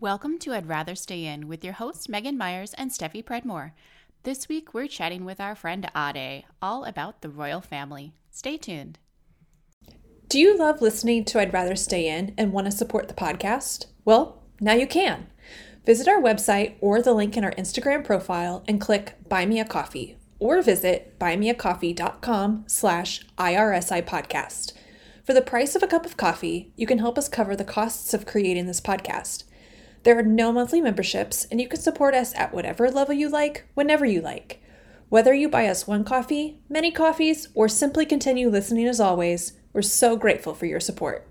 Welcome to I'd Rather Stay In with your hosts Megan Myers and Steffi Predmore. This week we're chatting with our friend Ade all about the royal family. Stay tuned. Do you love listening to I'd Rather Stay In and want to support the podcast? Well, now you can. Visit our website or the link in our Instagram profile and click Buy Me a Coffee or visit buymeacoffee.com slash IRSI podcast. For the price of a cup of coffee, you can help us cover the costs of creating this podcast. There are no monthly memberships, and you can support us at whatever level you like, whenever you like. Whether you buy us one coffee, many coffees, or simply continue listening as always, we're so grateful for your support.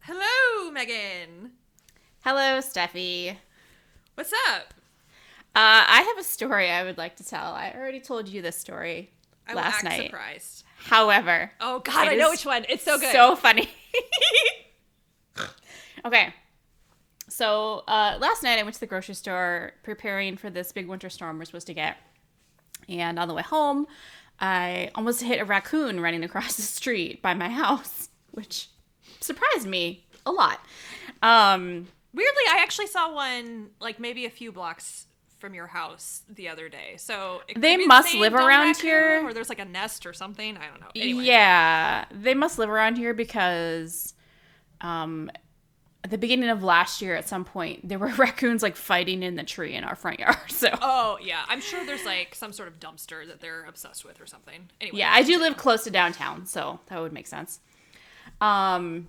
Hello, Megan. Hello, Steffi. What's up? Uh, I have a story I would like to tell. I already told you this story I last night. surprised. However, Oh God, I know which one. It's so good. So funny. okay. So uh, last night I went to the grocery store preparing for this big winter storm we're supposed to get. And on the way home, I almost hit a raccoon running across the street by my house, which surprised me a lot. Um, Weirdly, I actually saw one like maybe a few blocks from your house the other day. So it could They must live around here. or there's like a nest or something. I don't know. Anyway, Yeah, they must live around here because um, at the beginning of last year, at some point, there were raccoons like fighting in the tree in our front yard. So Oh yeah, I'm sure there's like some sort of dumpster that they're obsessed with or something. Anyway, yeah, I do live close to downtown, so that would make sense. Um,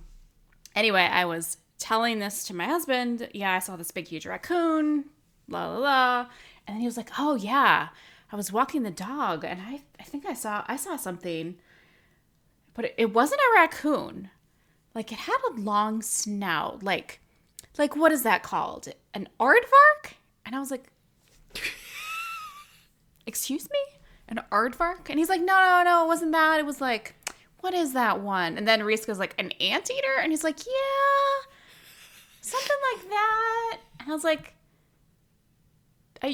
anyway, I was telling this to my husband. Yeah, I saw this big, huge raccoon. La la la, and then he was like, "Oh yeah, I was walking the dog, and I, I think I saw, I saw something, but it, it wasn't a raccoon. Like it had a long snout, like, like what is that called? An aardvark?" And I was like, excuse me? An aardvark? And he's like no no no it wasn't that. It was like what is that one? And then Reese goes like an anteater? And he's like yeah something like that. And i was like are,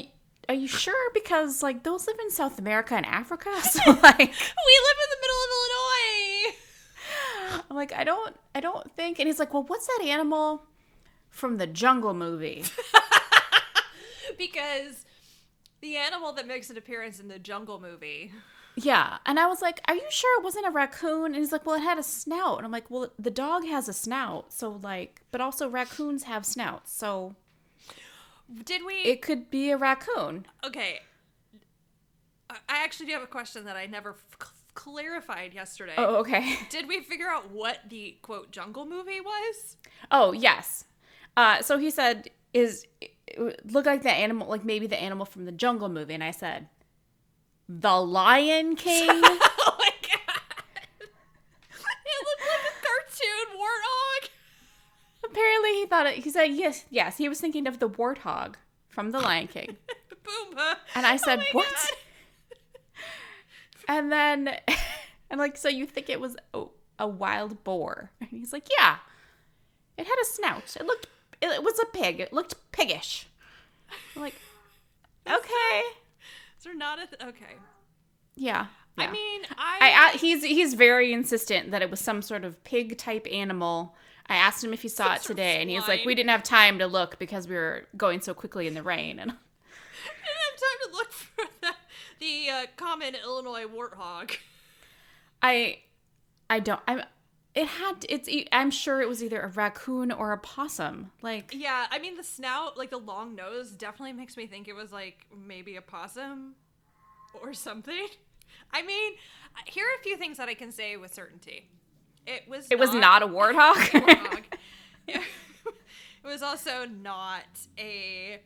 are you sure because like those live in south america and africa so like we live in the middle of Illinois. i'm like i don't i don't think and he's like well what's that animal from the jungle movie because the animal that makes an appearance in the Jungle movie. Yeah. And I was like, Are you sure it wasn't a raccoon? And he's like, Well, it had a snout. And I'm like, Well, the dog has a snout. So, like, but also raccoons have snouts. So Did we? it could be a raccoon. okay. I actually do have a question that I never f- clarified yesterday. Oh, okay. Did we figure out what the quote jungle movie was? Oh, yes. Uh, so he said, Is it look like the animal, like maybe the animal from the jungle movie. And I said, The Lion King. oh my god! It looked like a cartoon warthog. Apparently, he thought it, he said, Yes, yes. He was thinking of the warthog from The Lion King. Pumbaa. And I said, Oh "What?" And then I'm like, so you think it was a, a wild boar? And he's like, yeah. It had a snout. It looked, it was a pig. It looked piggish. I'm like, okay. Is there not a th- okay? Yeah. I mean, I, I, I he's he's very insistent that it was some sort of pig type animal. I asked him if he saw it today, and he was like, "We didn't have time to look because we were going so quickly in the rain." And I didn't have time to look for the, the uh, common Illinois warthog. I, I don't. I'm. It had. It's. I'm sure it was either a raccoon or a possum. Like Yeah, I mean the snout, like the long nose, definitely makes me think it was like maybe a possum or something. I mean, here are a few things that I can say with certainty. It was. it was not a warthog. warthog. it was also not a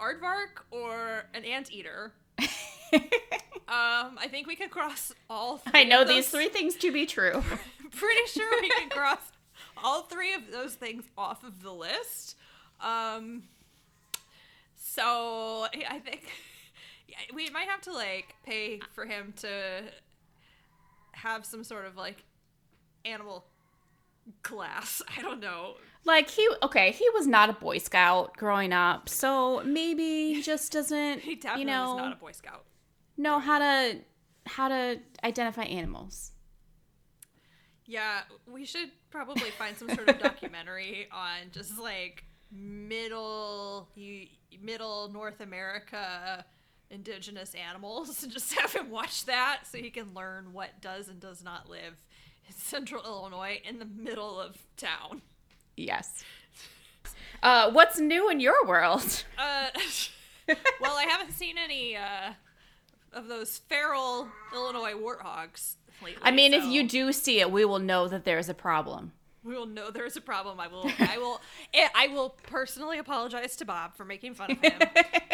aardvark or an anteater. Um, I think we could cross all. Three I know these three things to be true. pretty sure we can cross all three of those things off of the list. Um, so I think yeah, we might have to like pay for him to have some sort of like animal class. I don't know. Like he okay, he was not a Boy Scout growing up, so maybe he just doesn't He definitely you know not a Boy Scout. know how to how to identify animals. Yeah, we should probably find some sort of documentary on just like middle middle North America indigenous animals and just have him watch that so he can learn what does and does not live central Illinois in the middle of town. Yes. Uh, what's new in your world? Uh, well, I haven't seen any uh, of those feral Illinois warthogs lately. I mean, if you do see it, we will know that there's a problem. we will know there's a problem. I will, I will, eh, I will personally apologize to Bob for making fun of him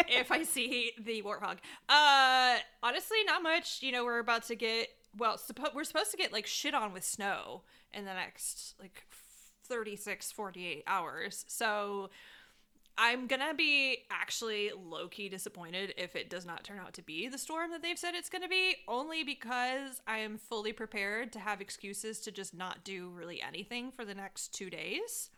if I see the warthog. Uh, honestly, not much. You know, we're about to get well. Suppo- we're supposed to get like shit on with snow in the next like 36, 48 hours. So I'm gonna be actually low key disappointed if it does not turn out to be the storm that they've said it's gonna be, only because I am fully prepared to have excuses to just not do really anything for the next two days.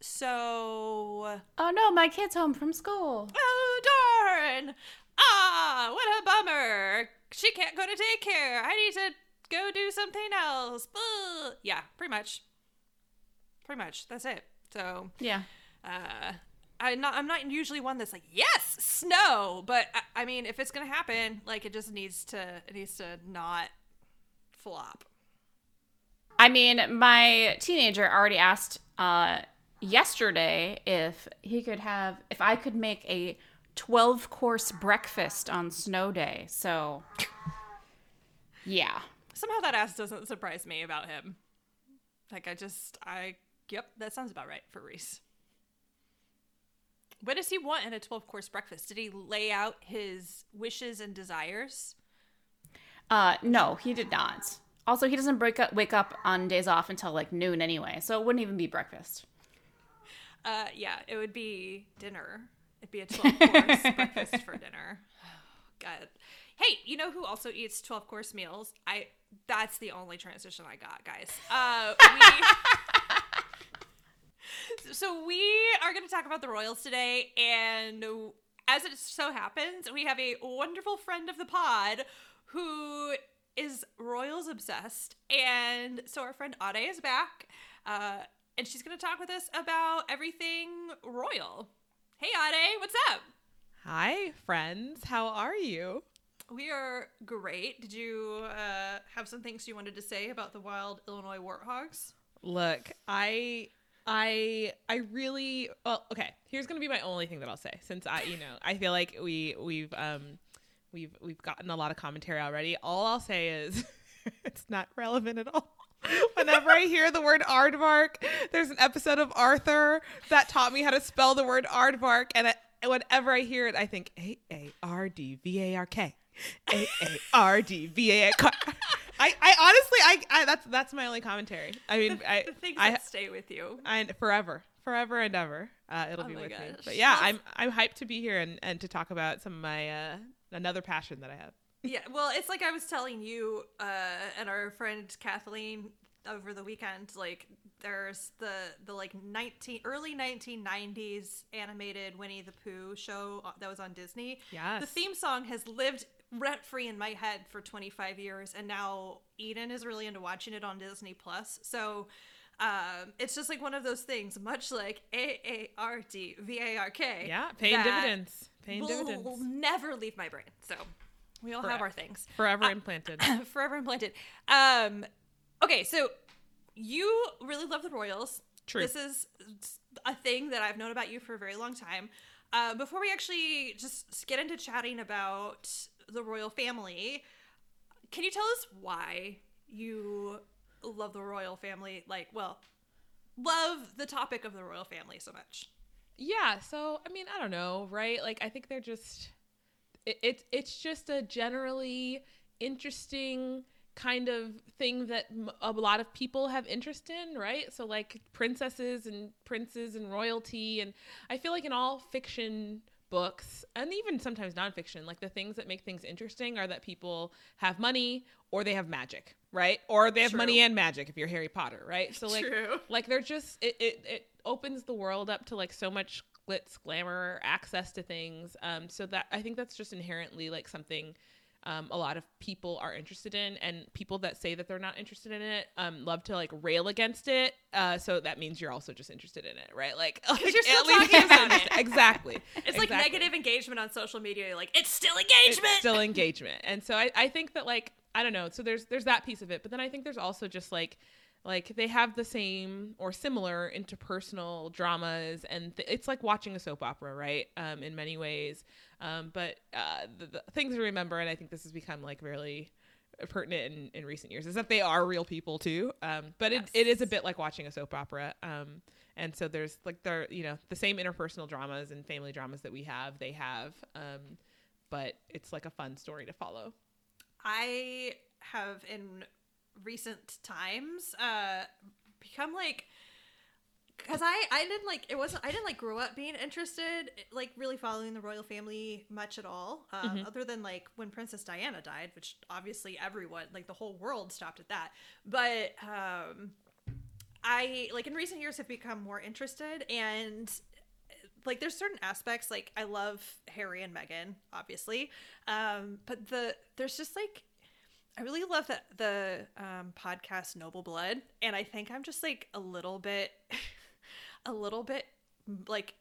So, Oh no, my kid's home from school. oh darn! Ah, what a bummer! She can't go to daycare. I need to go do something else. Yeah, pretty much. Pretty much. That's it. So, Yeah. uh I'm not I'm not usually one that's like, yes, snow, but I, I mean if it's gonna happen, like it just needs to it needs to not flop. I mean, my teenager already asked uh, yesterday if he could have, if I could make a 12 course breakfast on snow day. So, yeah. Somehow that ass doesn't surprise me about him. Like I just I yep, that sounds about right for Reese. What does he want in a 12 course breakfast? Did he lay out his wishes and desires? Uh, no, he did not. Also, he doesn't break up, wake up on days off until like noon anyway, so it wouldn't even be breakfast. Uh, yeah, it would be dinner. It'd be a 12 course breakfast for dinner. God. Hey, you know who also eats 12 course meals? I that's the only transition I got, guys. Uh we So we are going to talk about the Royals today and as it so happens, we have a wonderful friend of the pod who is Royals obsessed. And so our friend Ade is back. Uh, and she's going to talk with us about everything Royal. Hey Ade, what's up? Hi, friends. How are you? We are great. Did you uh, have some things you wanted to say about the wild Illinois warthogs? Look, I I I really well, okay, here's going to be my only thing that I'll say since I, you know, I feel like we we've um we've we've gotten a lot of commentary already. All I'll say is it's not relevant at all. Whenever I hear the word aardvark, there's an episode of Arthur that taught me how to spell the word aardvark and I, whenever I hear it, I think A A R D V A R K. A A R D V A R K. I, I honestly I, I that's that's my only commentary. I mean I The things I, that stay with you. and forever, forever and ever, uh, it'll Oh be with me. But yeah, I'm I'm hyped to be here and, and to talk about some of my uh, another passion that I have. Yeah, well, it's like I was telling you uh, and our friend Kathleen over the weekend. Like, there's the the like nineteen early 1990s animated Winnie the Pooh show uh, that was on Disney. Yes. the theme song has lived rent free in my head for 25 years, and now Eden is really into watching it on Disney Plus. So. Um, it's just like one of those things, much like A A R D V A R K. Yeah, paying dividends, paying will, dividends, will never leave my brain. So we all have our things forever implanted. forever implanted. Um, okay, so you really love the Royals. True. This is a thing that I've known about you for a very long time. Uh, before we actually just get into chatting about the royal family, can you tell us why you love the royal family? Like, well, love the topic of the royal family so much. Yeah, so I mean, I don't know, right? Like I think they're just it, it's it's just a generally interesting kind of thing that a lot of people have interest in, right? So like princesses and princes and royalty and I feel like in all fiction books and even sometimes nonfiction, like the things that make things interesting are that people have money or they have magic, right? Or they have True. money and magic if you're Harry Potter, right? So like True. like they're just it, it it opens the world up to like so much glitz glamour access to things um so that i think that's just inherently like something um, a lot of people are interested in, and people that say that they're not interested in it um, love to like rail against it. Uh, so that means you're also just interested in it, right? Like, like you're still talking about it. Exactly. It's like Exactly. negative engagement on social media. You're like, it's still It's engagement. still engagement. And so I, I think that like I don't know. So there's there's that piece of it, but then I think there's also just like like they have the same or similar interpersonal dramas and th- it's like watching a soap opera right? Um, in many ways. Um, but uh, the, the things to remember and i think this has become like really pertinent in, in recent years is that they are real people too. Um, but it, it is a bit like watching a soap opera. Um, and so there's like there you know the same interpersonal dramas and family dramas that we have they have. Um, but it's like a fun story to follow. I have in recent times uh become like because I I didn't like it wasn't I didn't like grow up being interested like really following the royal family much at all um, other than like when Princess Diana died which obviously everyone like the whole world stopped at that. But um I like in recent years have become more interested and like there's certain aspects like I love Harry and Meghan obviously um but the there's just like I really love that the um, podcast Noble Blood, and I think I'm just like a little bit, a little bit like,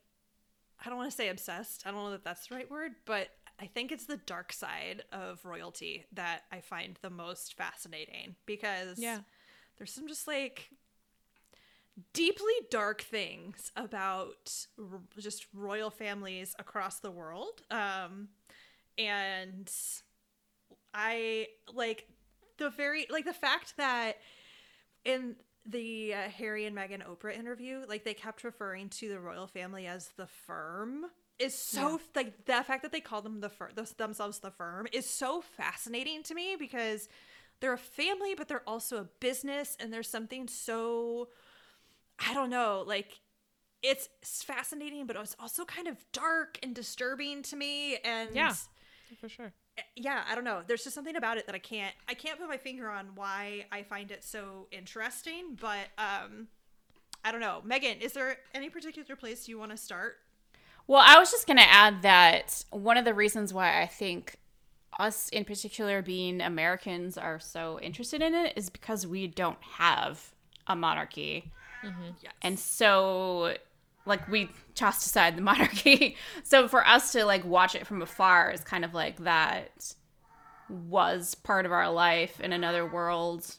I don't want to say obsessed. I don't know that that's the right word, but I think it's the dark side of royalty that I find the most fascinating because Yeah. there's some just like deeply dark things about r- just royal families across the world. Um, and I like the very like the fact that in the uh, Harry and Meghan Oprah interview, like they kept referring to the royal family as the firm is so like the fact that they call them the fir- themselves the firm is so fascinating to me because they're a family but they're also a business and there's something so I don't know like it's fascinating but it's also kind of dark and disturbing to me and Yeah. for sure yeah i don't know. There's just something about it that i can't i can't put my finger on why i find it so interesting but um i don't know. Megan is there any particular place you want to start? Well, I was just going to add that one of the reasons why I think us in particular being Americans are so interested in it is because we don't have a monarchy. yes. And so like we tossed aside the monarchy. so for us to like watch it from afar is kind of like that was part of our life in another world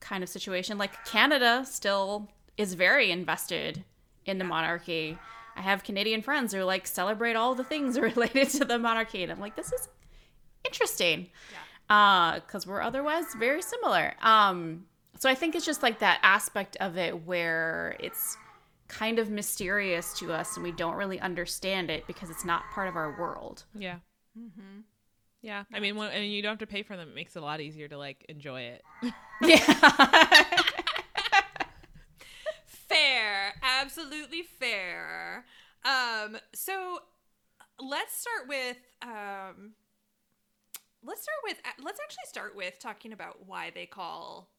kind of situation. Like Canada still is very invested in the monarchy. I have Canadian friends who like celebrate all the things related to the monarchy, and I'm like, this is interesting, because we're otherwise very similar. Um, so I think it's just like that aspect of it where it's kind of mysterious to us, and we don't really understand it because it's not part of our world. yeah Mm-hmm. yeah i mean when, and you don't have to pay for them it makes it a lot easier to like enjoy it Yeah. fair absolutely fair um so let's start with um let's start with let's actually start with talking about why they call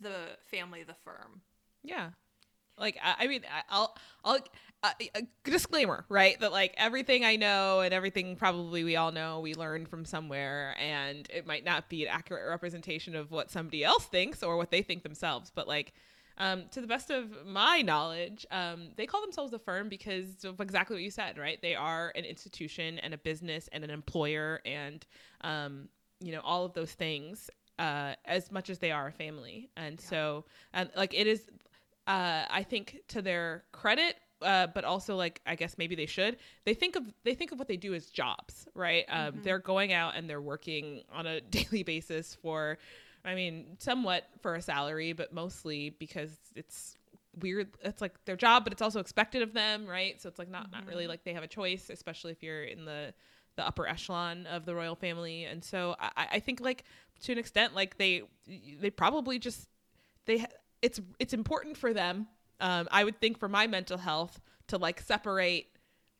the family the firm Yeah. Like I, I mean, I'll I'll uh, a disclaimer, right? That like everything I know and everything probably we all know we learned from somewhere, and it might not be an accurate representation of what somebody else thinks or what they think themselves. But like, um, to the best of my knowledge, um, they call themselves a firm because of exactly what you said, right? They are an institution and a business and an employer and um, you know all of those things uh, as much as they are a family. And so, and like it is, uh, I think to their credit, uh, but also like I guess maybe they should. They think of they think of what they do as jobs, right? Um, They're going out and they're working on a daily basis for, I mean, somewhat for a salary, but mostly because it's weird. It's like their job, but it's also expected of them, right? So it's like not not really like they have a choice, especially if you're in the the upper echelon of the royal family. And so I, I think like to an extent, like they they probably just they it's it's important for them. Um, I would think for my mental health to like separate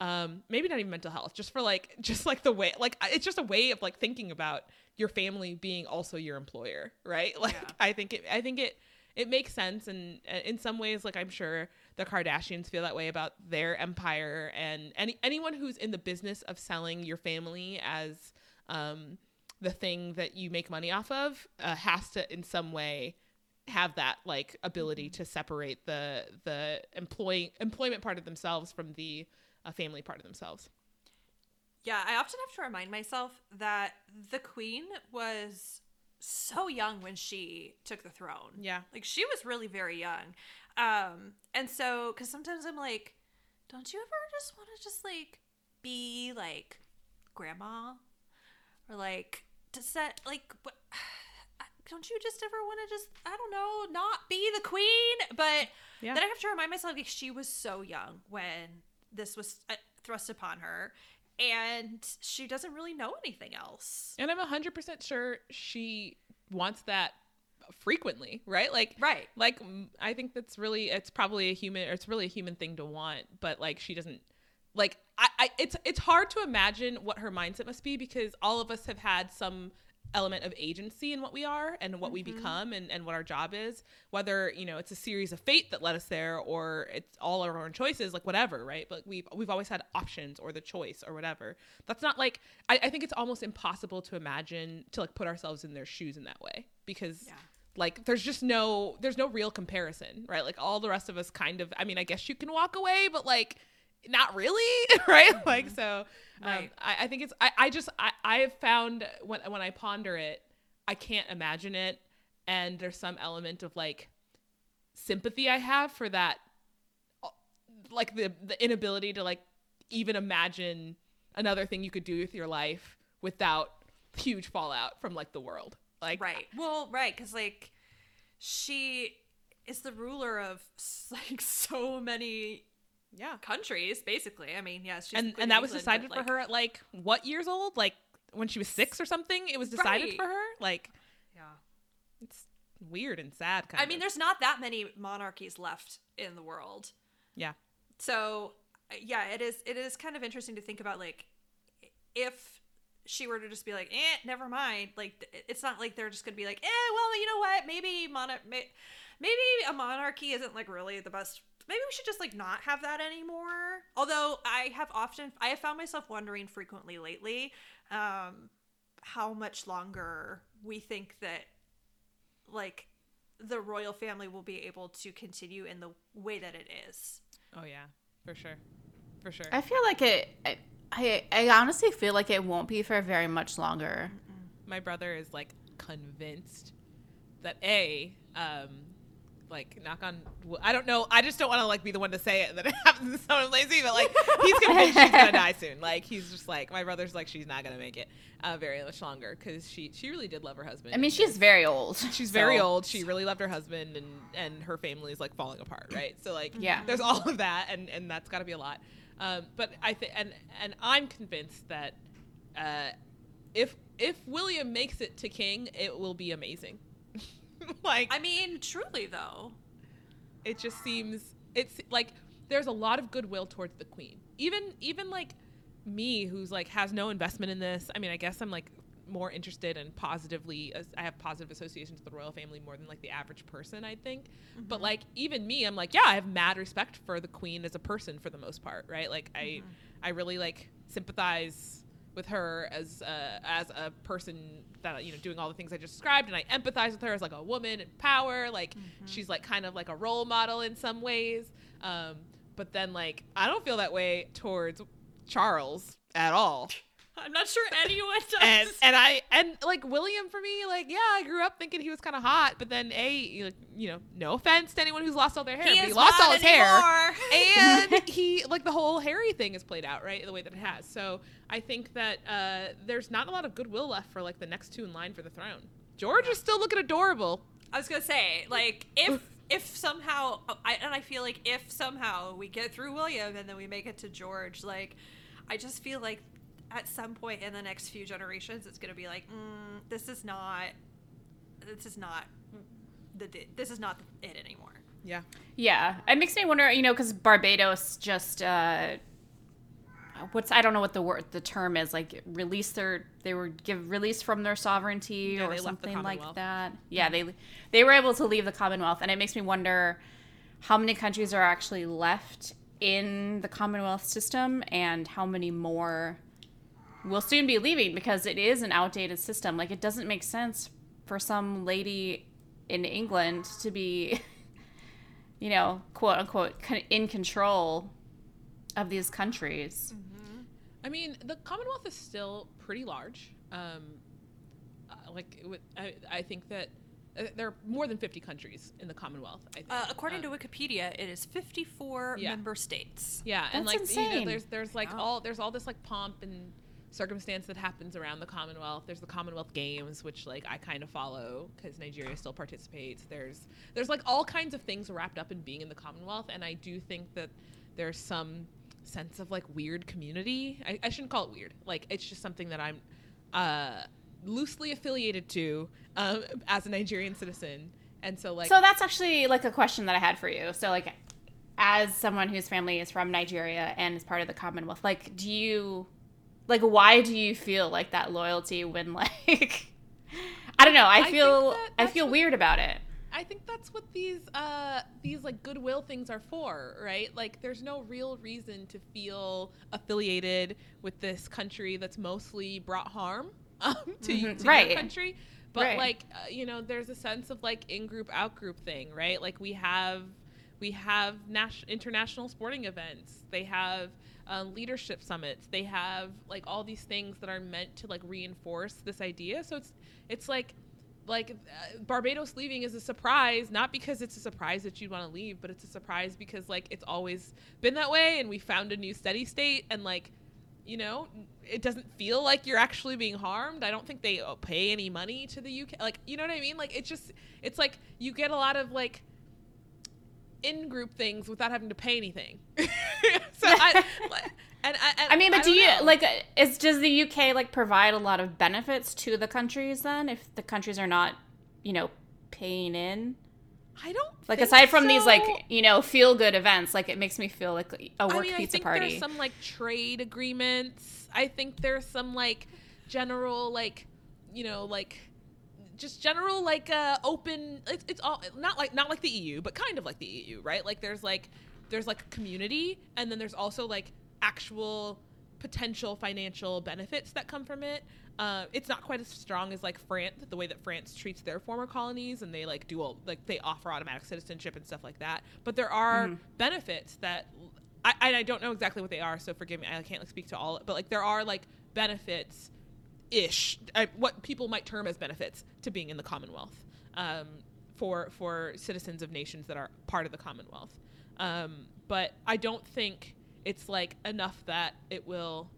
um maybe not even mental health just for like just like the way like it's just a way of like thinking about your family being also your employer right like Yeah. i think it i think it it makes sense and in some ways like i'm sure the kardashians feel that way about their empire and any anyone who's in the business of selling your family as um the thing that you make money off of uh, has to in some way have that like ability to separate the the employee employment part of themselves from the uh, family part of themselves. Yeah, I often have to remind myself that the queen was so young when she took the throne. Yeah. Like she was really very young. Um and so cuz sometimes I'm like don't you ever just want to just like be like grandma or like to set like what don't you just ever want to just I don't know not be the queen but Yeah. then I have to remind myself like she was so young when this was uh, thrust upon her and she doesn't really know anything else. And I'm 100% sure she wants that frequently, right? Like Right. like I think that's really it's probably a human or it's really a human thing to want, but like she doesn't like I, I it's it's hard to imagine what her mindset must be because all of us have had some element of agency in what we are and what we mm-hmm. become and, and what our job is whether you know it's a series of fate that led us there or it's all our own choices like whatever right? But we've we've always had options or the choice or whatever. That's not like I, I think it's almost impossible to imagine to like put ourselves in their shoes in that way because Yeah. like there's just no there's no real comparison right? Like all the rest of us kind of i mean i guess you can walk away but like not really right like so um, Right. I, I think it's I, I just I, I have found when when i ponder it i can't imagine it and there's some element of like sympathy i have for that uh, like the the inability to like even imagine another thing you could do with your life without huge fallout from like the world like Right. Well, right, because like she is the ruler of like so many yeah countries, basically. I mean, yes, she's and and of that was England, decided but, for her at like what years old like when she was six or something it was decided Right. for her like Yeah. it's weird and sad kind I mean, there's not that many monarchies left in the world. yeah So, yeah, it is it is kind of interesting to think about like if she were to just be like, "Eh, never mind." Like it's not like they're just going to be like, "Eh, well, you know what? Maybe mon- may- maybe a monarchy isn't like really the best maybe we should just like not have that anymore." Although I have often I have found myself wondering frequently lately um how much longer we think that like the royal family will be able to continue in the way that it is. oh yeah for sure for sure I feel like it. I, I, I honestly feel like it won't be for very much longer. my brother is like convinced that a um like knock on I don't know I just don't want to like be the one to say it and then it happens to someone lazy but like he's convinced she's gonna die soon. Like he's just like my brother's like she's not gonna make it uh, very much longer because she she really did love her husband. I mean, she's very old. she's very so- old she really loved her husband and and her family is like falling apart right? So like Yeah. there's all of that and and that's got to be a lot. Um but i think and and i'm convinced that uh if if william makes it to king it will be amazing like I mean, truly though. it just seems it's like there's a lot of goodwill towards the queen. Even even like me who's like has no investment in this i mean i guess i'm like more interested and positively i have positive associations with the royal family more than like the average person i think. But mm-hmm. like even me i'm like yeah i have mad respect for the queen as a person for the most part right? Like i mm-hmm. i really like sympathize with her as uh, as a person that you know doing all the things I just described, and I empathize with her as like a woman in power. Like she's like kind of like a role model in some ways. Um, but then like I don't feel that way towards Charles at all. I'm not sure anyone does. And and I and like William for me, like yeah, I grew up thinking he was kind of hot, but then a you know no offense to anyone who's lost all their hair, he he lost all his hair and he like the whole Harry thing is played out right the way that it has. So I think that uh, there's not a lot of goodwill left for like the next two in line for the throne. George is still looking adorable. I was gonna say, like, if if somehow, I, and I feel like if somehow we get through William and then we make it to George, like, I just feel like at some point in the next few generations, it's gonna be like, mm, this is not, this is not the, this is not it anymore. Yeah, Yeah, it makes me wonder. You know, because Barbados just uh, what's I don't know what the word the term is like release their they were give release from their sovereignty Yeah, or they left the something like that. Yeah, they they were able to leave the Commonwealth, and it makes me wonder how many countries are actually left in the Commonwealth system and how many more will soon be leaving because it is an outdated system. Like it doesn't make sense for some lady in England to be, you know, quote unquote, in control of these countries. Mm-hmm. I mean, the Commonwealth is still pretty large. Um, uh, like, it I, I think that uh, there are more than 50 countries in the Commonwealth. I think. Uh, according Um, to Wikipedia, it is 54 Yeah. member states. Yeah, and That's like you know, insane. there's there's like Wow. all there's all this like pomp and circumstance that happens around the Commonwealth. There's the Commonwealth Games, which like I kind of follow because Nigeria still participates. There's there's like all kinds of things wrapped up in being in the Commonwealth, and I do think that there's some sense of like weird community. I, I shouldn't call it weird. Like it's just something that I'm uh, loosely affiliated to um, as a Nigerian citizen, and so like So that's actually like a question that I had for you. So like as someone whose family is from Nigeria and is part of the Commonwealth, like do you like why do you feel like that loyalty when like I don't know, I think feel I feel weird about it. I think that's what these uh these like goodwill things are for, right? Like there's no real reason to feel affiliated with this country that's mostly brought harm um, to, Mhm, to right. your country. But Right. like uh, you know, there's a sense of like in group out group thing, right? Like we have we have nas- international sporting events. They have uh, leadership summits. They have like all these things that are meant to like reinforce this idea. So it's it's like like uh, Barbados leaving is a surprise, not because it's a surprise that you'd want to leave, but it's a surprise because like it's always been that way, and we found a new steady state, and like you know, it doesn't feel like you're actually being harmed. I don't think they uh, pay any money to the UK. Like, you know what I mean? Like, it's just, it's like you get a lot of like in group things without having to pay anything. so I, and, I, and I mean, but do don't you know. like is does the UK like provide a lot of benefits to the countries then if the countries are not, you know, paying in? I don't Like think aside from these like, you know, feel good events, like it makes me feel like a work I mean, I pizza think party. there's some like trade agreements. I think there's some like general like you know like just general like uh open it's, it's all not like not like the EU but kind of like the EU right like there's like there's like a community and then there's also like actual potential financial benefits that come from it uh, it's not quite as strong as like France, the way that France treats their former colonies, and they like do all like they offer automatic citizenship and stuff like that. But there are benefits that I, I don't know exactly what they are, so forgive me, I can't like, speak to all. But like there are like benefits ish, uh, what people might term as benefits to being in the Commonwealth um, for for citizens of nations that are part of the Commonwealth. Um, but I don't think it's like enough that it will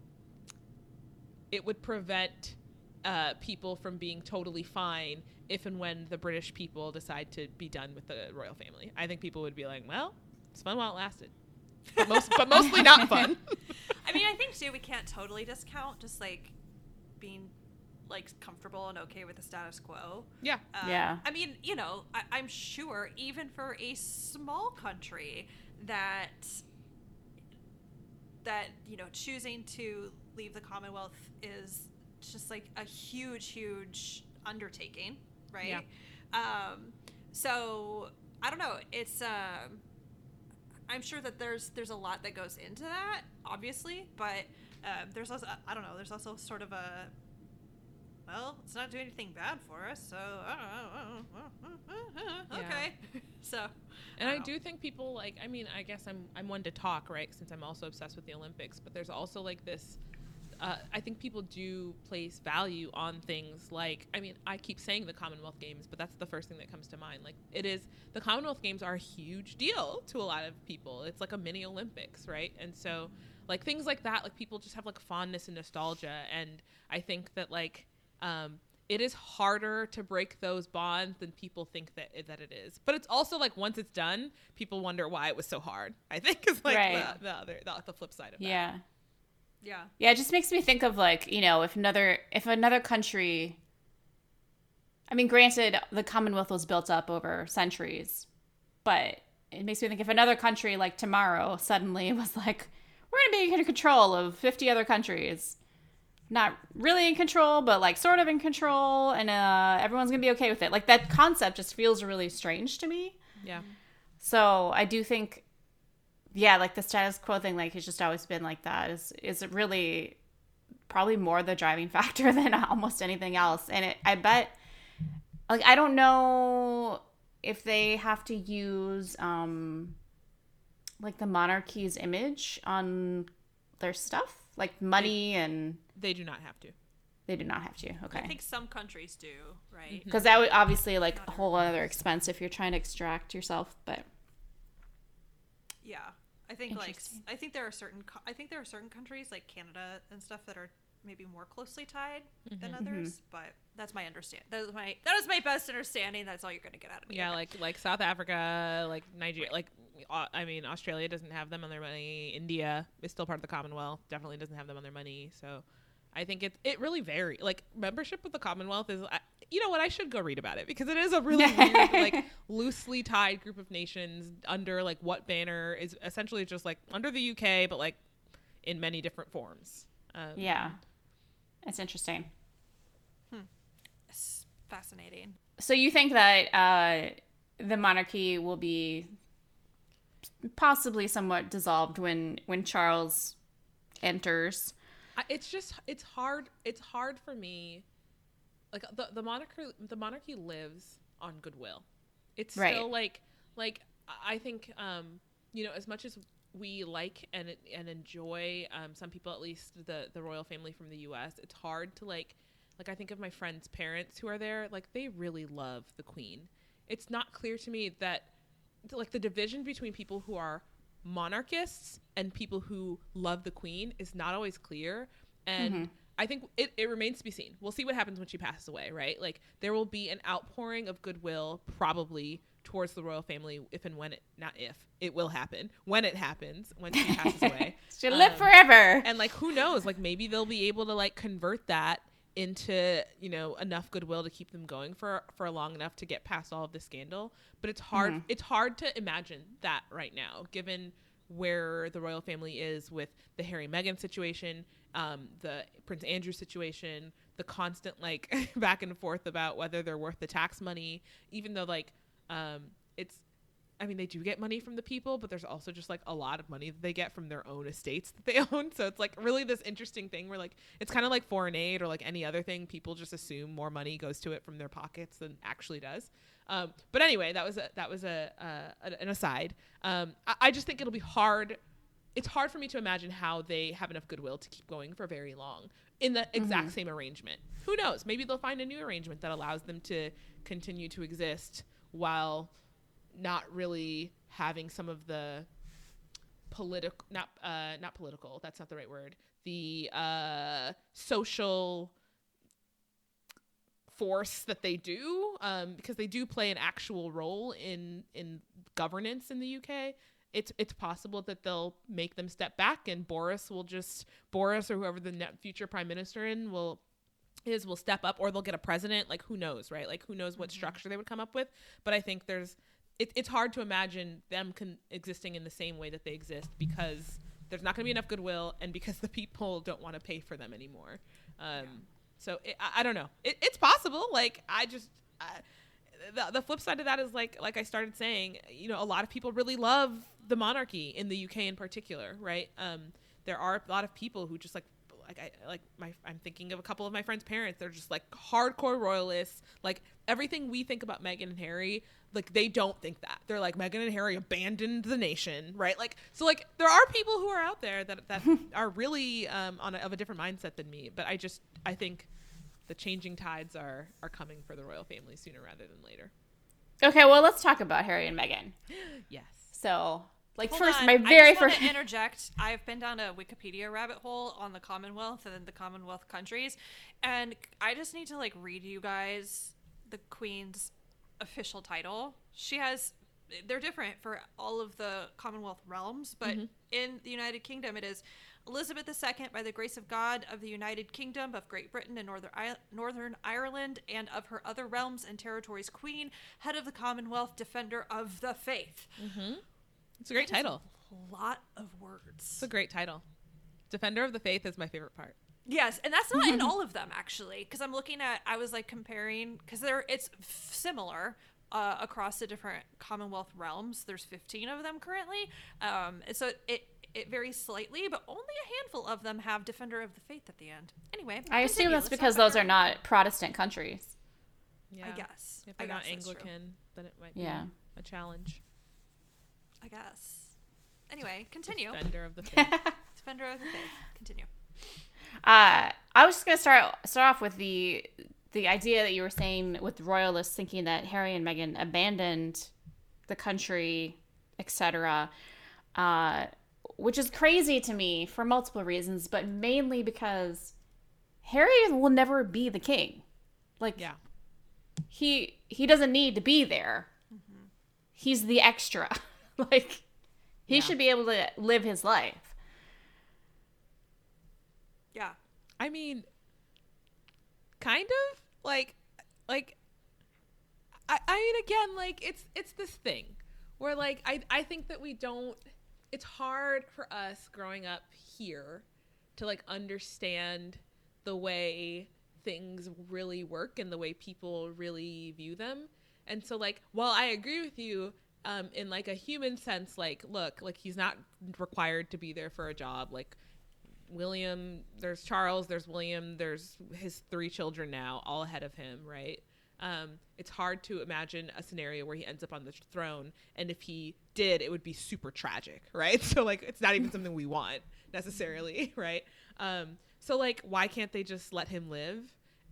it would prevent uh, people from being totally fine if and when the British people decide to be done with the royal family. I think people would be like, well, it's fun while it lasted. But, most, but mostly not fun. I mean, I think too we can't totally discount just like being like comfortable and okay with the status quo. yeah. Um, Yeah. I mean, you know, I, I'm sure even for a small country that that you know choosing to leave the Commonwealth is just like a huge, huge undertaking, right? Yeah. Um, so I don't know. It's um, I'm sure that there's there's a lot that goes into that, obviously, but um, there's also I don't know. There's also sort of a well, it's not doing anything bad for us, so okay. So, And I don't do think people like I mean, I guess I'm I'm one to talk, right? Since I'm also obsessed with the Olympics, but there's also like this uh, I think people do place value on things like I mean, I keep saying the Commonwealth Games, but that's the first thing that comes to mind. Like it is the Commonwealth Games are a huge deal to a lot of people. It's like a mini Olympics, right? And so like things like that, like people just have like fondness and nostalgia and I think that like um it is harder to break those bonds than people think that that it is. But it's also like once it's done, people wonder why it was so hard. I think is like Right. the, the other the, the flip side of that. yeah. yeah. Yeah, it just makes me think of like, you know, if another if another country I mean, granted, the Commonwealth was built up over centuries, but it makes me think if another country like tomorrow suddenly was like, we're going to be in control of 50 other countries. Not really in control, but like sort of in control, and uh, everyone's to be okay with it. Like that concept just feels really strange to me. Yeah. So I do think, yeah, like the status quo thing, like it's just always been like that. Is is really probably more the driving factor than almost anything else. And it, I bet, like, I don't know if they have to use, um, like the monarchy's image on their stuff, like money, and They do not have to. they do not have to. Okay. I think some countries do, right? Because that would obviously like a whole other expense if you're trying to extract yourself, but Yeah, I think like I think there are certain co- I think there are certain countries like Canada and stuff that are maybe more closely tied than Mm-hmm. others. But that's my understand. That is my that is my best understanding. That's all you're gonna get out of me. Yeah, Okay. like like South Africa, like Nigeria, like uh, I mean Australia doesn't have them on their money. India is still part of the Commonwealth, definitely doesn't have them on their money. So I think it it really varies. Like membership with the Commonwealth is, I- you know what? I should go read about it because it is a really weird, like loosely tied group of nations under like what banner is essentially just like under the UK, but like in many different forms. Um, yeah, it's interesting. It's fascinating. So you think that uh, the monarchy will be possibly somewhat dissolved when when Charles enters? It's just it's hard it's hard for me like the the monarchy the monarchy lives on goodwill it's Right. still like like i think um you know as much as we like and and enjoy um some people at least the the royal family from the us it's hard to like like i think of my friends parents who are there like they really love the queen it's not clear to me that like the division between people who are monarchists and people who love the queen is not always clear. And i think it, it remains to be seen. We'll see what happens when she passes away right? Like there will be an outpouring of goodwill probably towards the royal family if and when it not if it will happen when it happens when she passes away. She'll live Um, forever. and like who knows? Like maybe they'll be able to like convert that into you know enough goodwill to keep them going for for long enough to get past all of the scandal but it's hard it's hard to imagine that right now given where the royal family is with the harry meghan situation um, the prince andrew situation the constant like back and forth about whether they're worth the tax money even though like um, it's I mean, they do get money from the people, but there's also just like a lot of money that they get from their own estates that they own. So it's like really this interesting thing where like it's kind of like foreign aid or like any other thing. People just assume more money goes to it from their pockets than actually does. Um, but anyway, that was a, that was a, uh, an aside. Um, I, I just think it'll be hard. It's hard for me to imagine how they have enough goodwill to keep going for very long in the exact same arrangement. Who knows? Maybe they'll find a new arrangement that allows them to continue to exist while not really having some of the political not uh not political that's not the right word the uh social force that they do um because they do play an actual role in in governance in the UK it's it's possible that they'll make them step back and Boris will just Boris or whoever the future prime minister in will is will step up or they'll get a president. Like who knows right? Like who knows what structure they would come up with. But i think there's it, it's hard to imagine them con- existing in the same way that they exist because there's not going to be enough goodwill and because the people don't want to pay for them anymore um, so it, I, I don't know it, it's possible like i just I, the, the flip side of that is like like i started saying you know a lot of people really love the monarchy in the uk in particular right um, there are a lot of people who just like like I like my I'm thinking of a couple of my friends' parents. They're just like hardcore royalists. Like everything we think about Meghan and Harry, like they don't think that. They're like Meghan and Harry abandoned the nation, right? Like so like there are people who are out there that that are really um on a, of a different mindset than me, but I just I think the changing tides are are coming for the royal family sooner rather than later. Okay, well, let's talk about Harry and Meghan. Yes. So, like, Hold first, on, my I very just wanna first. interject. I've been down a Wikipedia rabbit hole on the Commonwealth and the Commonwealth countries, and I just need to like read you guys the Queen's official title. She has. They're different for all of the Commonwealth realms, but in the United Kingdom, it is Elizabeth II, by the grace of God, of the United Kingdom of Great Britain and Northern, I- Northern Ireland, and of her other realms and territories, Queen, head of the Commonwealth, defender of the faith. Mhm. It's a great title. A lot of words. It's a great title. Defender of the Faith is my favorite part. Yes, and that's not in all of them actually, because I'm looking at. I was like comparing because there it's f- similar uh, across the different Commonwealth realms. There's 15 of them currently, um, and so it it varies slightly, but only a handful of them have Defender of the Faith at the end. Anyway, I assume continue. that's Let's because those are not Protestant countries. Yeah. I guess. If they're not guess that's true. Anglican, then it might Yeah. be a challenge. I guess. Anyway, continue. Defender of the faith. Defender of the Faith. Continue. Uh, I was just gonna start start off with the the idea that you were saying with royalists thinking that Harry and Meghan abandoned the country, etc. Uh, which is crazy to me for multiple reasons, but mainly because Harry will never be the king. Like yeah. he he doesn't need to be there. He's the extra. like he Yeah. should be able to live his life. Yeah. I mean, kind of like, like, I, I mean, again, like it's it's this thing where like I I think that we don't. It's hard for us growing up here to like understand the way things really work and the way people really view them. And so like while I agree with you um in like a human sense like look like he's not required to be there for a job like William, there's Charles, there's William, there's his three children now, all ahead of him, right? Um, it's hard to imagine a scenario where he ends up on the throne, and if he did, it would be super tragic, right? So like, it's not even something we want necessarily, right? Um, so like, why can't they just let him live?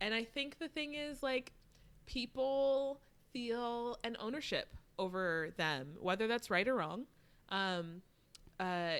And I think the thing is like, people feel an ownership over them, whether that's right or wrong. Um, uh,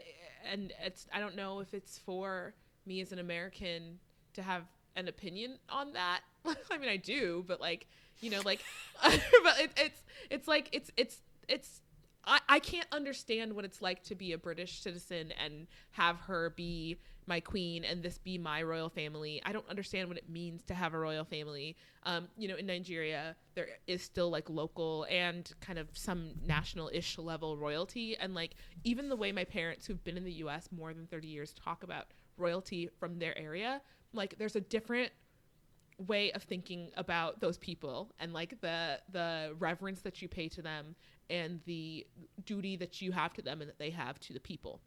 and it's I don't know if it's for me as an American to have an opinion on that. I mean, I do, but like you know, like, but it, it's it's like it's it's it's I, I can't understand what it's like to be a British citizen and have her be my queen and this be my royal family. I don't understand what it means to have a royal family. Um, you know, in Nigeria, there is still like local and kind of some national ish level royalty. And like, even the way my parents who've been in the US more than 30 years talk about royalty from their area, like, there's a different way of thinking about those people and like the the reverence that you pay to them and the duty that you have to them and that they have to the people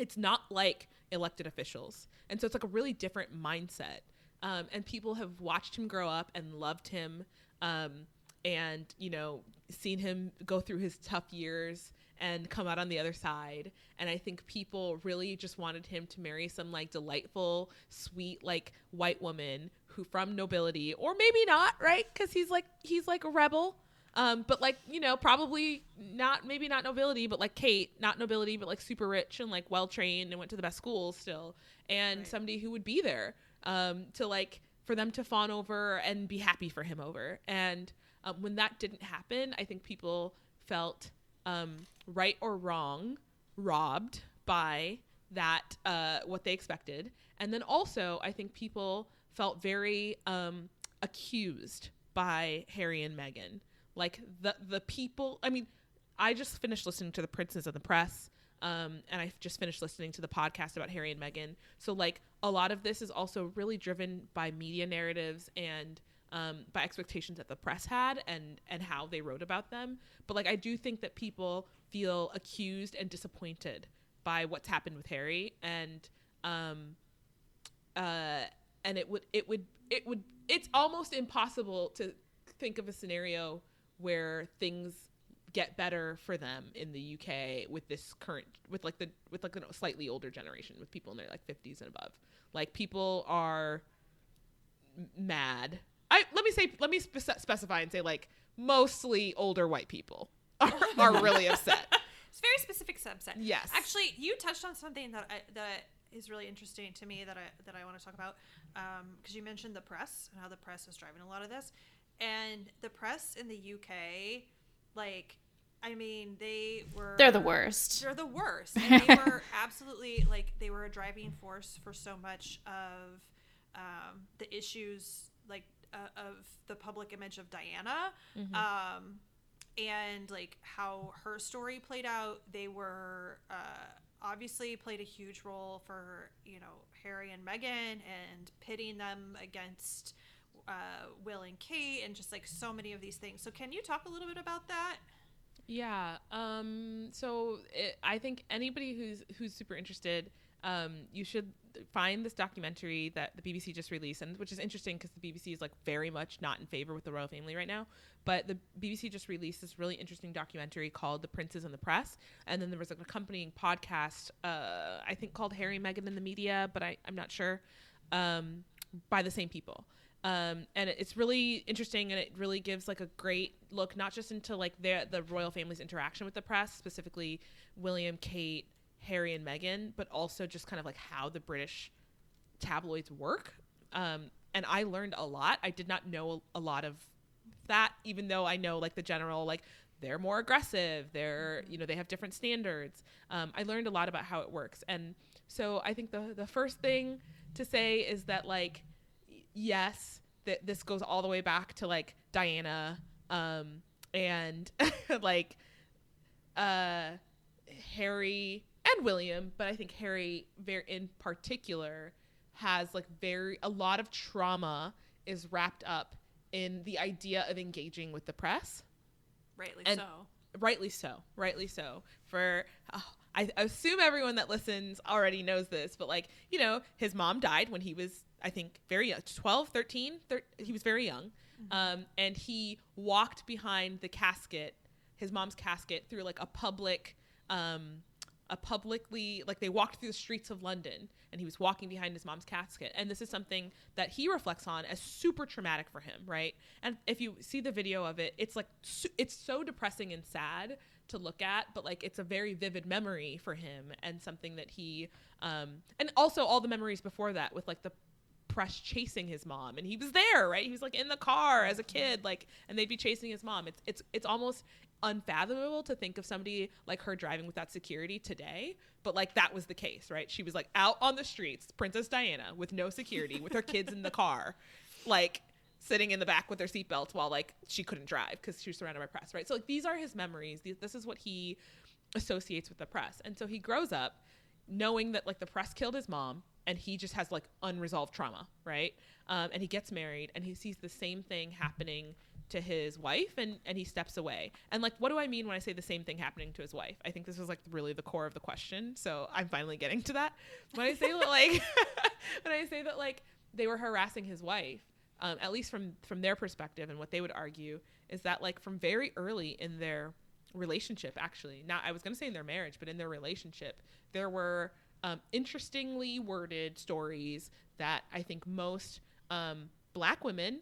it's not like elected officials. And so it's like a really different mindset. Um, and people have watched him grow up and loved him um, and you know seen him go through his tough years and come out on the other side. And i think people really just wanted him to marry some like delightful sweet like white woman who from nobility or maybe not right? Because he's like he's like a rebel um, but like you know, probably not maybe not nobility, but like Kate, not nobility, but like super rich and like well trained and went to the best schools still, and Right. somebody who would be there um, to like for them to fawn over and be happy for him over. And um, when that didn't happen, I think people felt um, right or wrong robbed by that uh, what they expected, and then also I think people felt very um, accused by Harry and Meghan like the the people i mean i just finished listening to the princes of the press um, and i just finished listening to the podcast about harry and meghan. So like a lot of this is also really driven by media narratives and um, by expectations that the press had and and how they wrote about them. But like i do think that people feel accused and disappointed by what's happened with harry and um, uh, and it would it would it would it's almost impossible to think of a scenario where things get better for them in the UK with this current with like the with like a slightly older generation with people in their like 50s and above. Like people are mad. I let me say let me spe- specify and say like mostly older white people are, are really upset. It's a very specific subset. Yes. Actually, you touched on something that I, that is really interesting to me that I that I want to talk about um, because you mentioned the press and how the press is driving a lot of this, and the press in the UK, like, I mean, they were They're the worst. They're the worst. And they were absolutely like they were a driving force for so much of um, the issues like uh, of the public image of Diana. Um, and like how her story played out, they were uh, obviously played a huge role for you know Harry and Meghan and pitting them against uh, Will and Kate and just like so many of these things. So can you talk a little bit about that? Yeah. Um. So it, I think anybody who's who's super interested, um, you should find this documentary that the BBC just released, and which is interesting because the BBC is like very much not in favor with the royal family right now. But the BBC just released this really interesting documentary called "The Princes and the Press," and then there was an accompanying podcast, uh, I think called "Harry, Meghan, and the Media," but I, I'm not sure, um, by the same people. Um, and it's really interesting, and it really gives like a great look not just into like their the royal family's interaction with the press, specifically William, Kate, Harry, and Meghan, but also just kind of like how the British tabloids work. Um, and I learned a lot. I did not know a lot of that, even though I know like the general like they're more aggressive. They're you know they have different standards. Um, I learned a lot about how it works, and so I think the the first thing to say is that like yes, that this goes all the way back to like Diana um, and like uh, Harry and William, but I think Harry very in particular has like very a lot of trauma is wrapped up in the idea of engaging with the press. Rightly And- so. Rightly so. Rightly so. For oh, I assume everyone that listens already knows this, but like, you know, his mom died when he was I think very young, 12, 13, thir- he was very young. Um, and he walked behind the casket, his mom's casket through like a public um a publicly like they walked through the streets of London and he was walking behind his mom's casket and this is something that he reflects on as super traumatic for him right and if you see the video of it it's like it's so depressing and sad to look at but like it's a very vivid memory for him and something that he um and also all the memories before that with like the press chasing his mom. And he was there right? He was like in the car as a kid like and they'd be chasing his mom. It's it's it's almost unfathomable to think of somebody like her driving without security today but like that was the case right? She was like out on the streets princess diana with no security with her kids in the car like sitting in the back with their seatbelts while like she couldn't drive because she was surrounded by press right? So like these are his memories. This is what he associates with the press. And so he grows up knowing that like the press killed his mom and he just has like unresolved trauma right? Um, and he gets married and he sees the same thing happening to his wife and and he steps away. And like what do i mean when i say the same thing happening to his wife? I think this was like really the core of the question so i'm finally getting to that. When i say like when i say that like they were harassing his wife um, at least from from their perspective and what they would argue is that like from very early in their relationship actually not i was to say in their marriage but in their relationship there were um, interestingly worded stories that i think most um, black women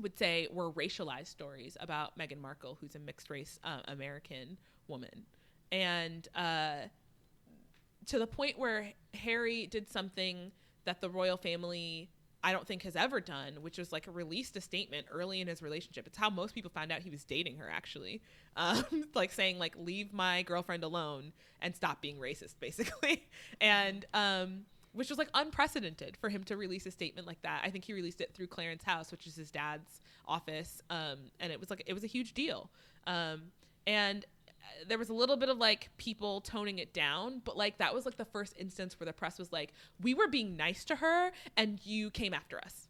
would say were racialized stories about Meghan Markle, who's a mixed race uh, American woman. And uh, to the point where Harry did something that the royal family I don't think has ever done, which was like released a statement early in his relationship. It's how most people found out he was dating her, actually. Um, like saying like leave my girlfriend alone and stop being racist, basically. And um, which was like unprecedented for him to release a statement like that. I think he released it through Clarence House, which is his dad's office, um, and it was like it was a huge deal. Um, and there was a little bit of like people toning it down, but like that was like the first instance where the press was like, "We were being nice to her, and you came after us."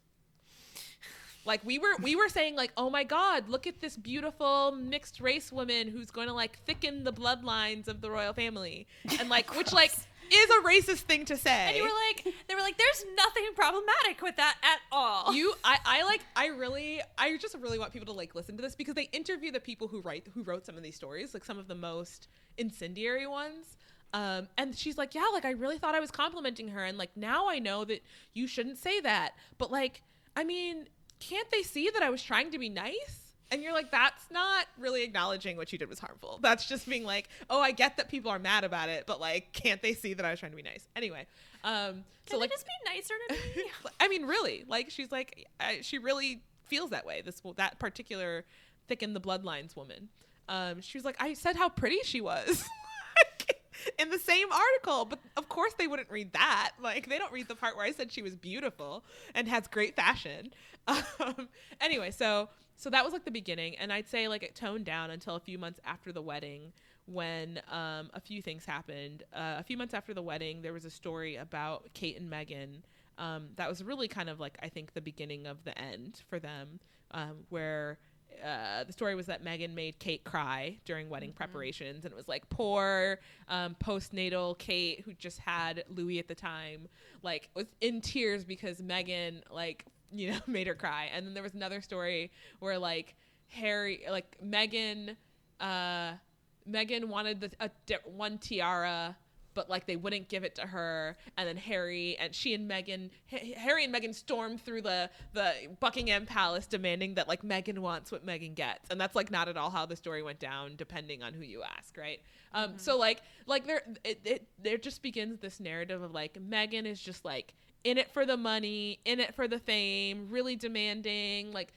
Like we were we were saying like, "Oh my god, look at this beautiful mixed race woman who's going to like thicken the bloodlines of the royal family." And like which like is a racist thing to say. And you were like, they were like, there's nothing problematic with that at all. you I, I like I really I just really want people to like listen to this because they interview the people who write who wrote some of these stories, like some of the most incendiary ones. Um, and she's like, yeah, like I really thought I was complimenting her, and like now I know that you shouldn't say that. But like, I mean, can't they see that I was trying to be nice? And you're like, that's not really acknowledging what you did was harmful. That's just being like, oh, I get that people are mad about it, but like, can't they see that I was trying to be nice? Anyway, um, so Can like, they just be nicer to me? I mean, really, like she's like, I, she really feels that way. This that particular thicken the bloodlines woman. Um, she was like, I said how pretty she was. in the same article but of course they wouldn't read that like they don't read the part where i said she was beautiful and has great fashion um, anyway so so that was like the beginning and i'd say like it toned down until a few months after the wedding when um, a few things happened uh, a few months after the wedding there was a story about kate and meghan um, that was really kind of like i think the beginning of the end for them um, where uh, the story was that Meghan made Kate cry during wedding Mm-hmm. preparations, and it was like poor um, postnatal Kate, who just had Louis at the time, like was in tears because Meghan like you know made her cry. And then there was another story where like Harry, like Meghan, uh, Meghan wanted the a, one tiara. But like they wouldn't give it to her, and then Harry and she and Meghan, H- Harry and Meghan stormed through the the Buckingham Palace demanding that like Meghan wants what Meghan gets, and that's like not at all how the story went down, depending on who you ask, right? Um, so like like there it, it there just begins this narrative of like Meghan is just like in it for the money, in it for the fame, really demanding, like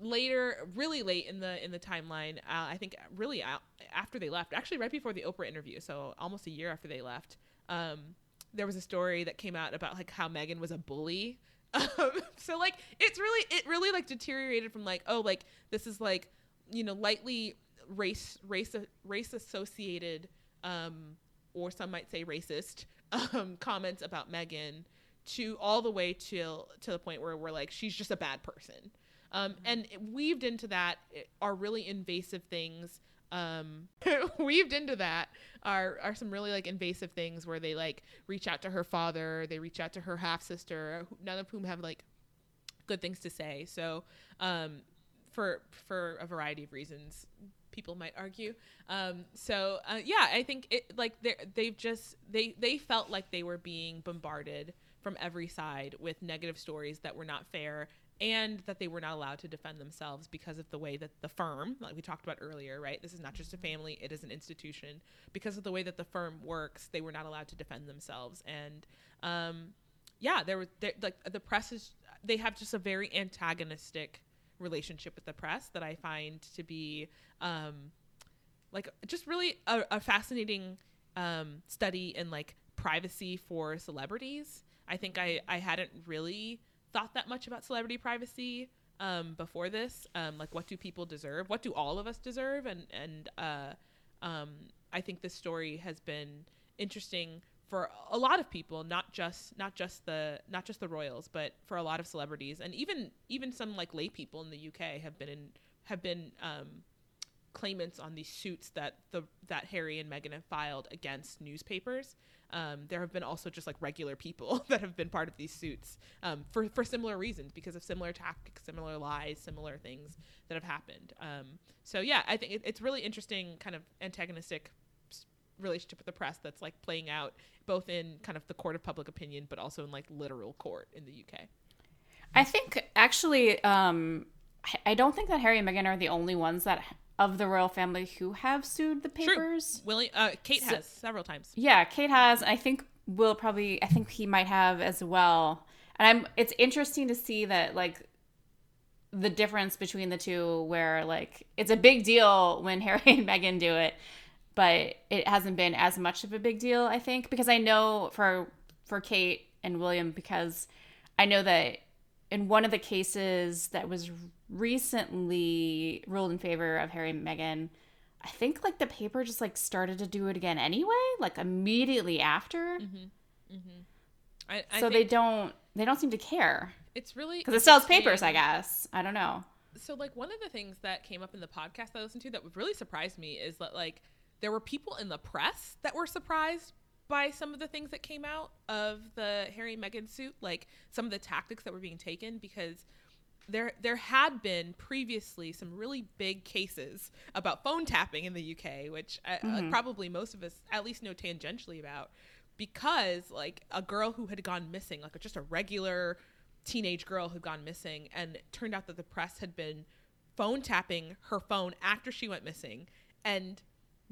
later really late in the in the timeline uh, i think really out after they left actually right before the oprah interview so almost a year after they left um there was a story that came out about like how meghan was a bully. Um, so like it's really it really like deteriorated from like oh like this is like you know lightly race race race associated um or some might say racist um comments about meghan to all the way to to the point where we're like she's just a bad person um, and weaved into that are really invasive things. Um, weaved into that are are some really like invasive things where they like reach out to her father, they reach out to her half sister, none of whom have like good things to say. So, um, for for a variety of reasons, people might argue. Um, so uh, yeah, I think it like they they've just they they felt like they were being bombarded from every side with negative stories that were not fair and that they were not allowed to defend themselves because of the way that the firm, like we talked about earlier, right? This is not just a family, it is an institution. Because of the way that the firm works, they were not allowed to defend themselves. And um, yeah, there was like the press is they have just a very antagonistic relationship with the press that I find to be um, like just really a, a fascinating um, study in like privacy for celebrities. I think I, I hadn't really thought that much about celebrity privacy um, before this. Um, like, what do people deserve? What do all of us deserve? And and uh, um, I think this story has been interesting for a lot of people, not just not just the not just the royals, but for a lot of celebrities, and even even some like lay people in the UK have been in have been um, claimants on these suits that the that Harry and Meghan have filed against newspapers. Um, there have been also just like regular people that have been part of these suits um, for for similar reasons because of similar tactics, similar lies, similar things that have happened. Um, so yeah, I think it, it's really interesting, kind of antagonistic relationship with the press that's like playing out both in kind of the court of public opinion, but also in like literal court in the UK. I think actually, um, I- don't think that Harry and Meghan are the only ones that of the royal family who have sued the papers. True. William, uh, Kate So- has several times. Yeah, Kate has. I think Will probably. I think he might have as well. And I'm. It's interesting to see that like the difference between the two, where like it's a big deal when Harry and Meghan do it, but it hasn't been as much of a big deal. I think because I know for for Kate and William because I know that in one of the cases that was recently ruled in favor of Harry and Meghan, I think like the paper just like started to do it again anyway, like immediately after. Mm-hmm. Mm-hmm. I, I so they don't they don't seem to care it's really because it sells papers, I guess. I don't know. so like one of the things that came up in the podcast I listened to that really surprised me is that like there were people in the press that were surprised by some of the things that came out of the Harry and Meghan suit, like some of the tactics that were being taken because there there had been previously some really big cases about phone tapping in the UK, which uh, like, probably most of us at least know tangentially about because like a girl who had gone missing, like just a regular teenage girl who'd gone missing, and it turned out that the press had been phone tapping her phone after she went missing and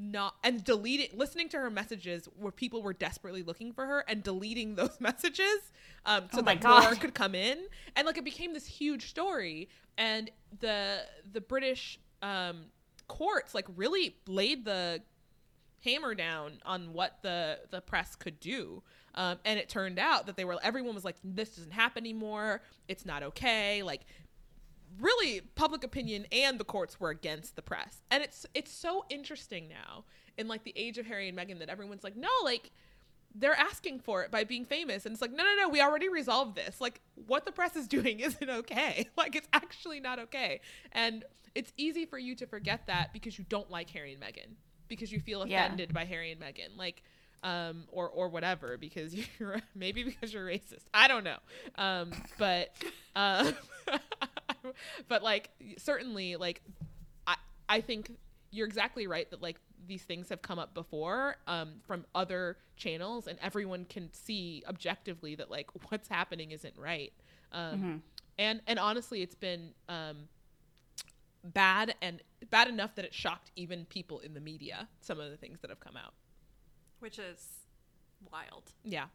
not and deleting listening to her messages where people were desperately looking for her and deleting those messages um so Oh that more could come in. And like it became this huge story. And the the british um courts like really laid the hammer down on what the the press could do. Um, and it turned out that they were everyone was like this doesn't happen anymore. It's not okay. Like really public opinion and the courts were against the press. And it's it's so interesting now in like the age of harry and meghan that everyone's like no like they're asking for it by being famous. And it's like no no no we already resolved this. Like what the press is doing isn't okay. Like it's actually not okay. And it's easy for you to forget that because you don't like harry and meghan because you feel Yeah. offended by harry and meghan like um or or whatever because you're maybe because you're racist. I don't know. Um but uh but like certainly like i i think you're exactly right that like these things have come up before um, from other channels and everyone can see objectively that like what's happening isn't right. Um, and and honestly it's been um, bad and bad enough that it shocked even people in the media some of the things that have come out. Which is wild. yeah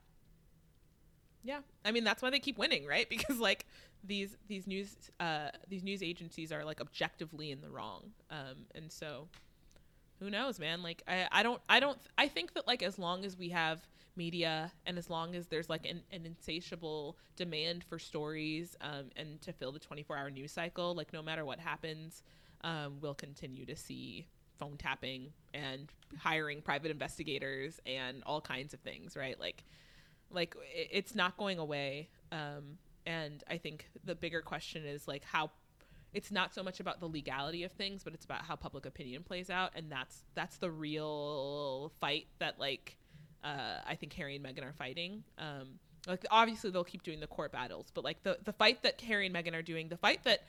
yeah. I mean that's why they keep winning right? Because like these these news uh these news agencies are like objectively in the wrong. Um and so who knows man? Like i i don't i don't i think that like as long as we have media and as long as there's like an, an insatiable demand for stories um and to fill the 24 hour news cycle like no matter what happens um we'll continue to see phone tapping and hiring private investigators and all kinds of things right? Like like it's not going away um and i think the bigger question is like how it's not so much about the legality of things but it's about how public opinion plays out and that's that's the real fight that like uh i think harry and meghan are fighting. Um like obviously they'll keep doing the court battles but like the the fight that harry and meghan are doing the fight that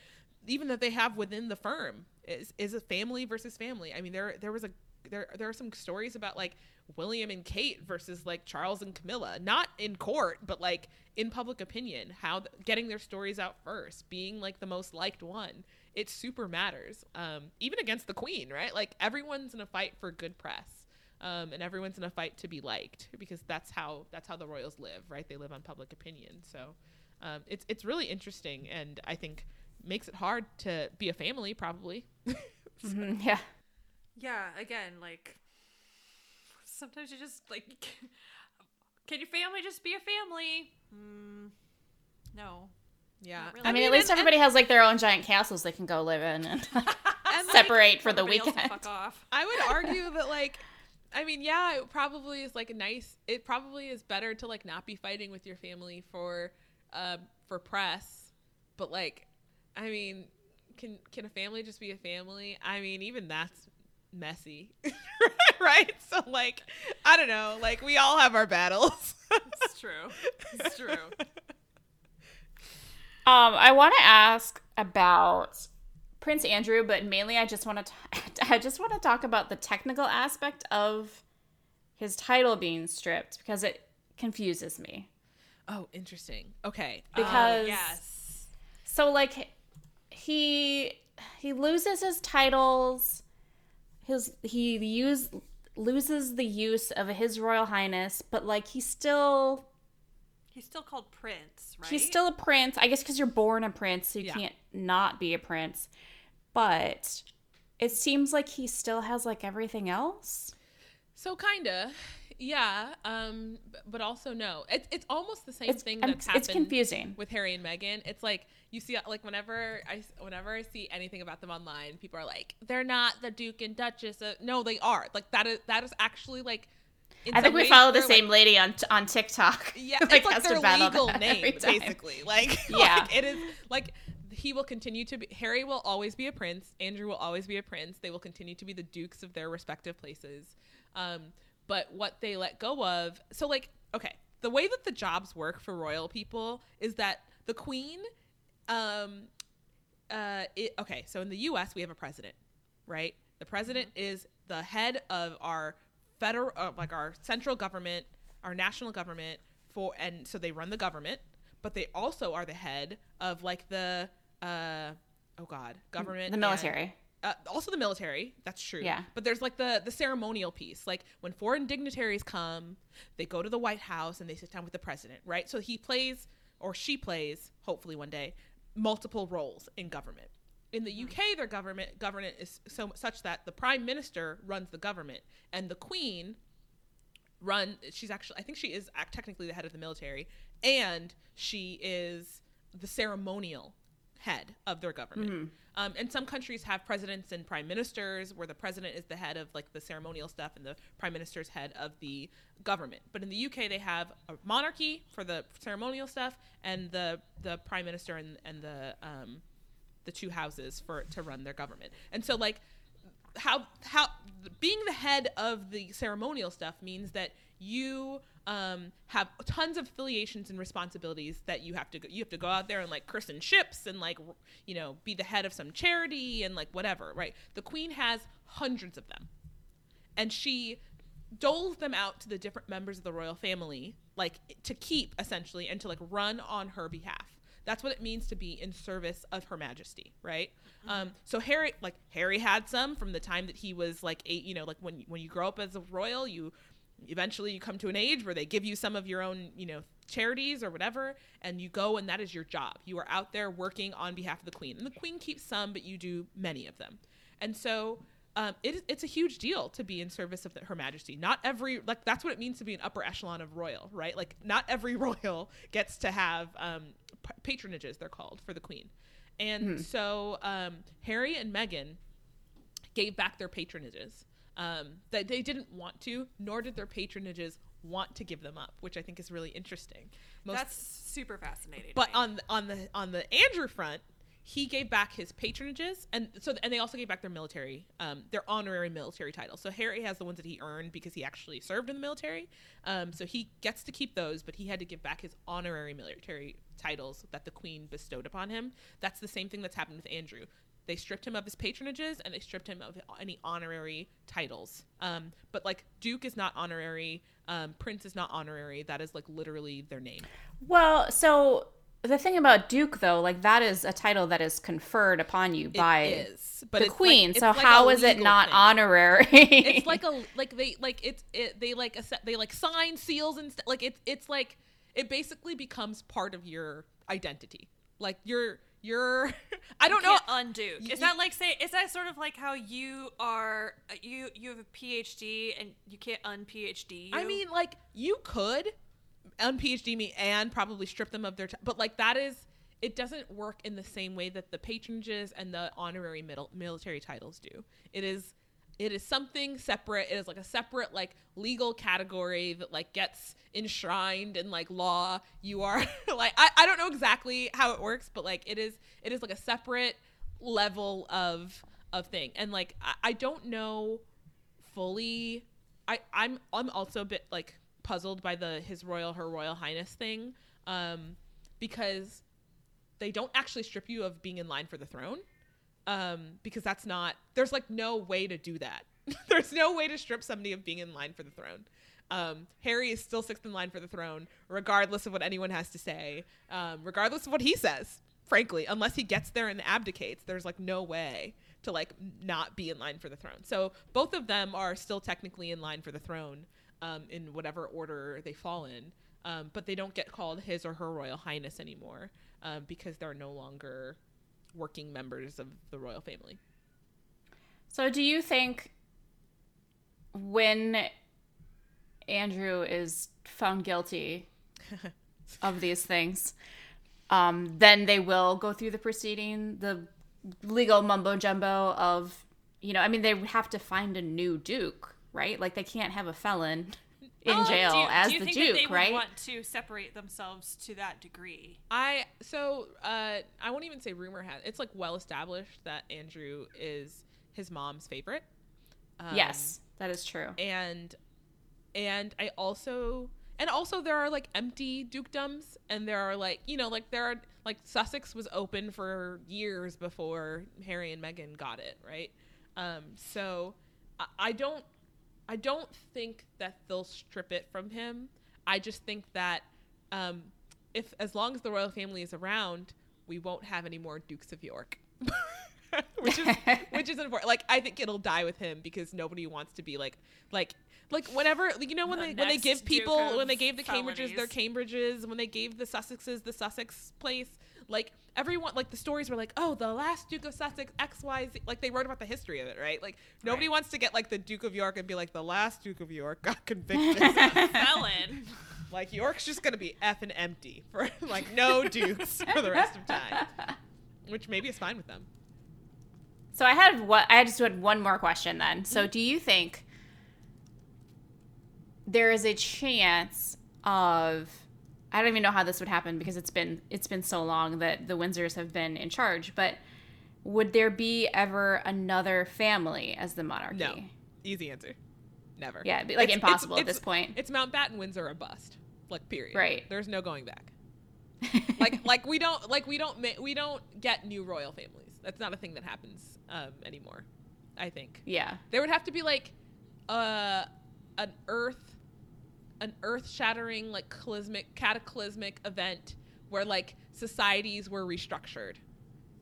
even that they have within the firm is is a family versus family. I mean there there was a there there are some stories about like William and Kate versus like Charles and Camilla, not in court, but like in public opinion, how th- getting their stories out first, being like the most liked one, it super matters. Um, even against the Queen, right? Like everyone's in a fight for good press, um, and everyone's in a fight to be liked because that's how that's how the royals live, right? They live on public opinion. So um, it's it's really interesting, and I think makes it hard to be a family, probably. Mhm, yeah. Yeah, again, like sometimes you just like can your family just be a family? Mm, no. yeah, really. I mean, at least and- everybody has like their own giant castles they can go live in and separate for the Everybody else can weekend. Fuck off. I would argue that like I mean, yeah, it probably is like nice. It probably is better to like not be fighting with your family for uh for press, but like I mean, can can a family just be a family? I mean, even that's messy. right? So like I don't know, like we all have our battles. It's true. It's true. Um, I want to ask about Prince Andrew, but mainly I just want to I just want to talk about the technical aspect of his title being stripped because it confuses me. oh, interesting. Okay. Because yes. so like he he loses his titles. His he use loses the use of his royal highness, but like he's still He's still called Prince, right? He's still a prince. I guess because you're born a prince, so you Yeah. can't not be a prince. But it seems like he still has like everything else. So kinda, yeah. Um, but also no. It's it's almost the same It's thing that's happened it's confusing. with Harry and Meghan. It's like you see, like whenever I whenever I see anything about them online, people are like, they're not the Duke and Duchess. Of... No, they are. Like that is that is actually like. I think we follow the same like- lady on on TikTok. yeah, who, it's like their legal name, basically. Like, Yeah. like, it is like he will continue to be. Harry will always be a prince. Andrew will always be a prince. They will continue to be the dukes of their respective places. Um, but what they let go of, so like, okay, the way that the jobs work for royal people is that the queen, um, uh, it, okay, so in the U.S. we have a president, right? The president is the head of our federal, uh, like our central government, our national government for, and so they run the government, but they also are the head of like the, uh, oh God, government, The military. Uh, also the military that's true. Yeah. but there's like the the ceremonial piece. Like when foreign dignitaries come they go to the white house and they sit down with the president right? So he plays or she plays hopefully one day multiple roles in government. In the uk their government government is so such that the prime minister runs the government and the queen run she's actually i think she is technically the head of the military and she is the ceremonial head of their government Um, and some countries have presidents and prime ministers, where the president is the head of like the ceremonial stuff, and the prime minister's head of the government. But in the UK, they have a monarchy for the ceremonial stuff, and the the prime minister and and the um, the two houses for to run their government. And so like how how being the head of the ceremonial stuff means that you um, have tons of affiliations and responsibilities that you have to go, you have to go out there and like christen ships and like you know be the head of some charity and like whatever right? The queen has hundreds of them. And she doles them out to the different members of the royal family like to keep essentially and to like run on her behalf. That's what it means to be in service of her majesty right? Um, so harry like harry had some from the time that he was like eight you know like when when you grow up as a royal you eventually you come to an age where they give you some of your own you know charities or whatever and you go and that is your job. You are out there working on behalf of the queen. And the queen keeps some but you do many of them. And so um, it, it's a huge deal to be in service of the, her majesty. Not every like that's what it means to be an upper echelon of royal right? Like not every royal gets to have um, p- patronages they're called for the queen. And so um, harry and meghan gave back their patronages um, that they didn't want to, nor did their patronages want to give them up, which I think is really interesting. Most, That's super fascinating. but on on the on the Andrew front, he gave back his patronages, and so and they also gave back their military, um, their honorary military titles. So Harry has the ones that he earned because he actually served in the military, um, so he gets to keep those, but he had to give back his honorary military titles that the Queen bestowed upon him. That's the same thing that's happened with Andrew. They stripped him of his patronages and they stripped him of any honorary titles. Um, but like Duke is not honorary, um, Prince is not honorary. That is like literally their name. Well, so the thing about Duke, though, like that is a title that is conferred upon you by it is, but the it's like- queen. so like how is it not thing. honorary? it's like a like they like it's it they like they like sign seals and st- like it's it's like it basically becomes part of your identity. Like you're you're I don't know. can't undo. Is that like say? Is that sort of like how you are? uh, You you have a PhD and you can't un PhD. I mean, like you could unphd me and probably strip them of their, t- but like that is it doesn't work in the same way that the patronages and the honorary middle, military titles do. It is it is something separate. It is like a separate like legal category that like gets enshrined in like law. You are like I, I don't know exactly how it works, but like it is it is like a separate level of of thing. And like I, I don't know fully I I'm I'm also a bit like puzzled by the his royal her royal highness thing um because they don't actually strip you of being in line for the throne um because that's not there's like no way to do that. There's no way to strip somebody of being in line for the throne. Um harry is still sixth in line for the throne regardless of what anyone has to say um regardless of what he says frankly. Unless he gets there and abdicates there's like no way to like not be in line for the throne. So both of them are still technically in line for the throne um in whatever order they fall in um, but they don't get called his or her royal highness anymore um, because they're no longer working members of the royal family. so do you think when Andrew is found guilty of these things, um, then they will go through the proceeding, the legal mumbo jumbo of, you know, I mean, they would have to find a new duke, right? Like they can't have a felon in Oh, jail do you, as do you the think duke, that they right? Would want to separate themselves to that degree. I so uh, I won't even say rumor has it's like well established that Andrew is his mom's favorite. Um, yes, that is true. and and I also and also there are like empty dukedoms and there are like you know like there are like Sussex was open for years before Harry and Meghan got it right um so I, I don't I don't think that they'll strip it from him I just think that um if as long as the royal family is around we won't have any more Dukes of York which is which is important. Like I think it'll die with him because nobody wants to be like like like whenever you know when The they when they give people when they gave the Cambridges their. Cambridges when they gave the Sussexes the Sussex place like everyone like the stories were like oh the last Duke of Sussex X Y Z like they wrote about the history of it right like nobody Right. wants to get like the Duke of York and be like the last Duke of York got convicted Felon. like York's just gonna be f and empty for like no dukes for the rest of time which maybe is fine with them So I had what I just had one more question then. So mm-hmm. do you think there is a chance of I don't even know how this would happen because it's been it's been so long that the Windsors have been in charge, but would there be ever another family as the monarchy? No. Easy answer. Never. Yeah, like, It's- impossible it's- at this point. It's Mountbatten Windsor or bust. Like period. Right. There's no going back. like like we don't like we don't we don't get new royal families. That's not a thing that happens um, anymore. I think yeah. there would have to be like uh an earth an earth shattering like cataclysmic cataclysmic event where like societies were restructured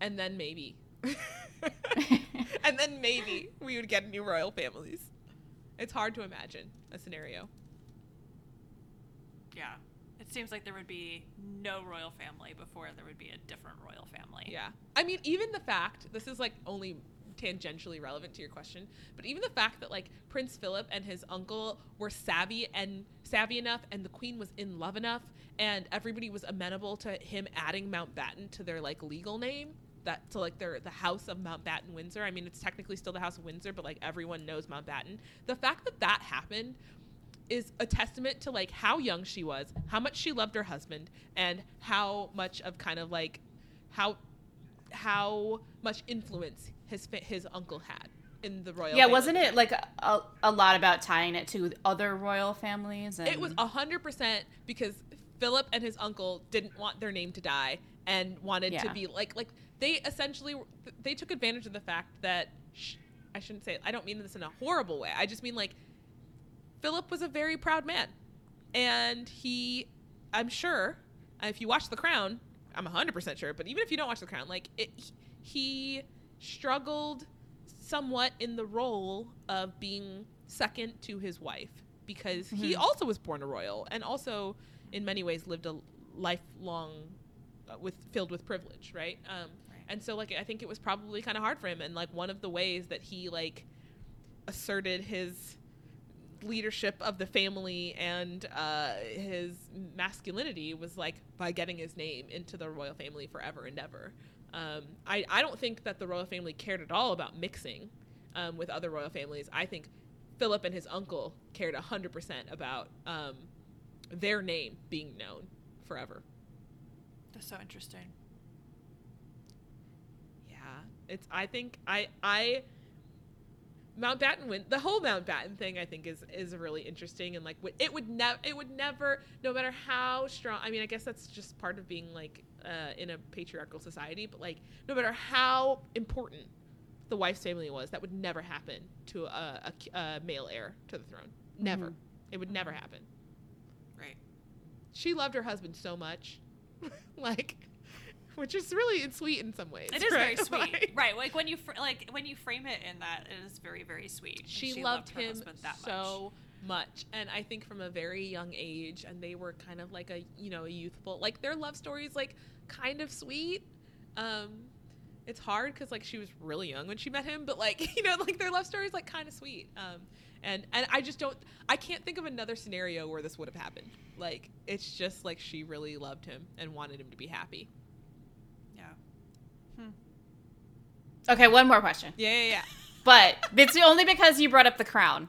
and then maybe and then maybe we would get new royal families it's hard to imagine a scenario Yeah. It seems like there would be no royal family before there would be a different royal family. Yeah. I mean, even the fact, this is like only tangentially relevant to your question, but even the fact that like Prince Philip and his uncle were savvy and savvy enough and the queen was in love enough and everybody was amenable to him adding Mountbatten to their like legal name that to like their the house of Mountbatten Windsor. I mean, it's technically still the house of Windsor, but like everyone knows Mountbatten. The fact that that happened is a testament to like how young she was, how much she loved her husband, and how much of kind of like how how much influence his his uncle had in the royal. Yeah, wasn't it like a, a lot about tying it to other royal families? And It was hundred percent because Philip and his uncle didn't want their name to die and wanted to be like like they essentially they took advantage of the fact that sh- I shouldn't say I don't mean this in a horrible way. I just mean like Philip was a very proud man, and he, I'm sure, if you watch The Crown, I'm 100 percent sure. But even if you don't watch The Crown, like it, he struggled somewhat in the role of being second to his wife because he also was born a royal and also in many ways lived a lifelong uh, with filled with privilege right um and so like i think it was probably kind of hard for him and like one of the ways that he like asserted his leadership of the family and uh, his masculinity was like by getting his name into the royal family forever and ever. Um, I, I don't think that the royal family cared at all about mixing um, with other royal families. I think Philip and his uncle cared 100% about um, their name being known forever. That's so interesting. Yeah, it's. I think I I Mountbatten win the whole Mountbatten thing. I think is is really interesting and like it would never it would never no matter how strong. I mean, I guess that's just part of being like uh, in a patriarchal society. But like no matter how important the wife's family was, that would never happen to a, a, a male heir to the throne. Never. It would never happen. Right. She loved her husband so much, like. Which is really it's sweet in some ways. It is very sweet, Like- right? Like when you fr- like when you frame it in that, it is very very sweet. And she, loved, her him that so much. and i think from a very young age and they were kind of like a you know a youthful like their love story is like kind of sweet um it's hard because like she was really young when she met him but like you know like their love story is like kind of sweet um and and i just don't i can't think of another scenario where this would have happened like it's just like she really loved him and wanted him to be happy much. Hmm. okay. One more question, yeah yeah yeah but it's only because you brought up the crown.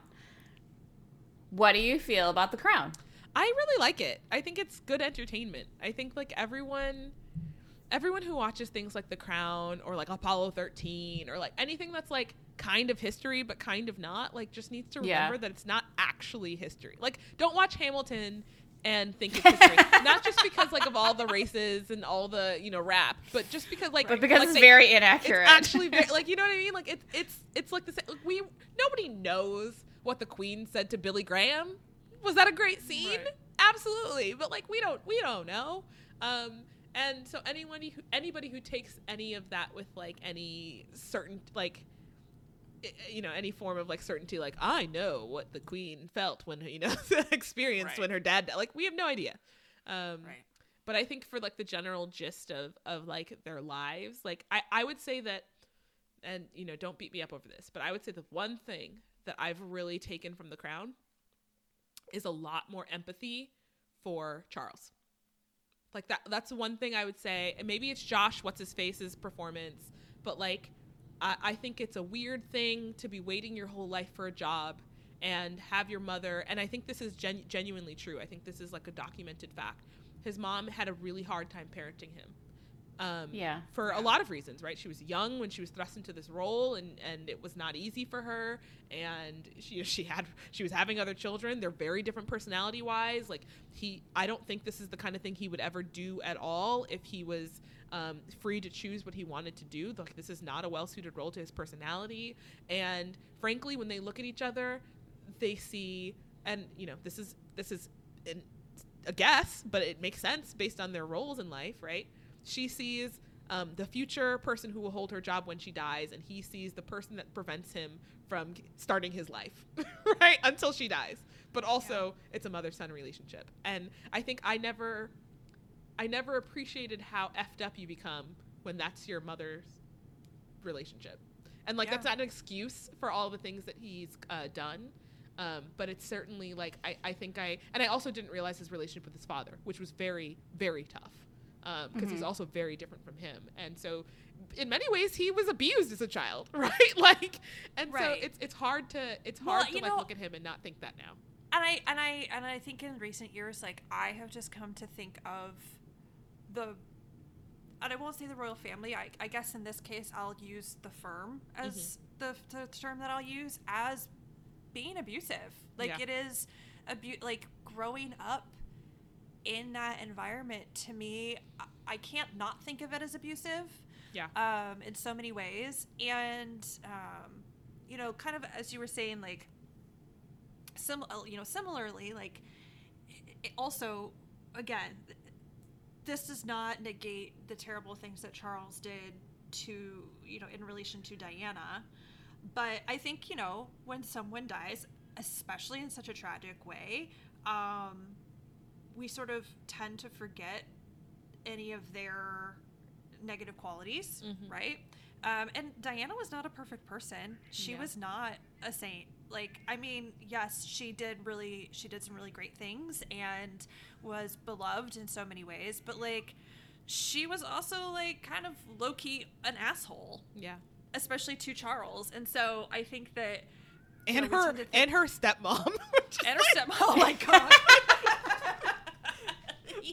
What do you feel about the crown? I really like it. I think it's good entertainment. I think like everyone everyone who watches things like The Crown or like Apollo 13 or like anything that's like kind of history but kind of not, like just needs to Yeah. remember that it's not actually history. Like don't watch Hamilton and think it's history. not just because like of all the races and all the, you know, rap, but just because like But because like, it's they- very it's inaccurate. actually very, like you know what I mean. Like it's it's it's like the same. Like, we nobody knows what the Queen said to Billy Graham. Was that a great scene? Right. Absolutely, but like we don't we don't know. Um, and so anyone who anybody who takes any of that with like any certain like you know any form of like certainty like i know what the queen felt when you know experienced Right. when her dad died like we have no idea um Right. but i think for like the general gist of of like their lives like i i would say that and you know don't beat me up over this but i would say the one thing that i've really taken from the crown is a lot more empathy for charles like that that's one thing i would say and maybe it's josh what's his face's performance but like I, I think it's a weird thing to be waiting your whole life for a job and have your mother and i think this is gen- genuinely true. I think this is like a documented fact. His mom had a really hard time parenting him um, Yeah. for a lot of reasons right? She was young when she was thrust into this role and and it was not easy for her and she she had she was having other children. They're very different personality wise like he i don't think this is the kind of thing he would ever do at all if he was um, free to choose what he wanted to do. Like this is not a well-suited role to his personality. And frankly when they look at each other they see and you know this is this is an, a guess but it makes sense based on their roles in life right? She sees um, the future person who will hold her job when she dies and he sees the person that prevents him from starting his life right until she dies. But also it's a mother-son relationship. And i think i never i never appreciated how effed up you become when that's your mother's relationship and like Yeah. that's not an excuse for all the things that he's uh, done um, but it's certainly like I, I think I and I also didn't realize his relationship with his father, which was very very tough because he's also very different from him, and so in many ways he was abused as a child, right? like, and Right. so it's it's hard to it's Well, hard to like know- look at him and not think that now. and I and I and I think in recent years, like I have just come to think of the, and I won't say the royal family. I, I guess in this case, I'll use the firm as the, the term that I'll use as being abusive. Like Yeah. it is, abu- like growing up in that environment. To me, I, can't not think of it as abusive Yeah, um, in so many ways. And, um, you know, kind of as you were saying, like, sim- you know, similarly, like, it also, again, this does not negate the terrible things that Charles did to, you know, in relation to Diana. But I think, you know, when someone dies, especially in such a tragic way, um, we sort of tend to forget any of their negative qualities, Mhm. right? Um, and Diana was not a perfect person. She Yeah. was not a saint. Like, I mean, yes, she did really, she did some really great things and was beloved in so many ways, but like, she was also like kind of low key an asshole, yeah, especially to Charles. And so I think that. and know, her tend think- and her stepmom. and her like- step. Oh my god.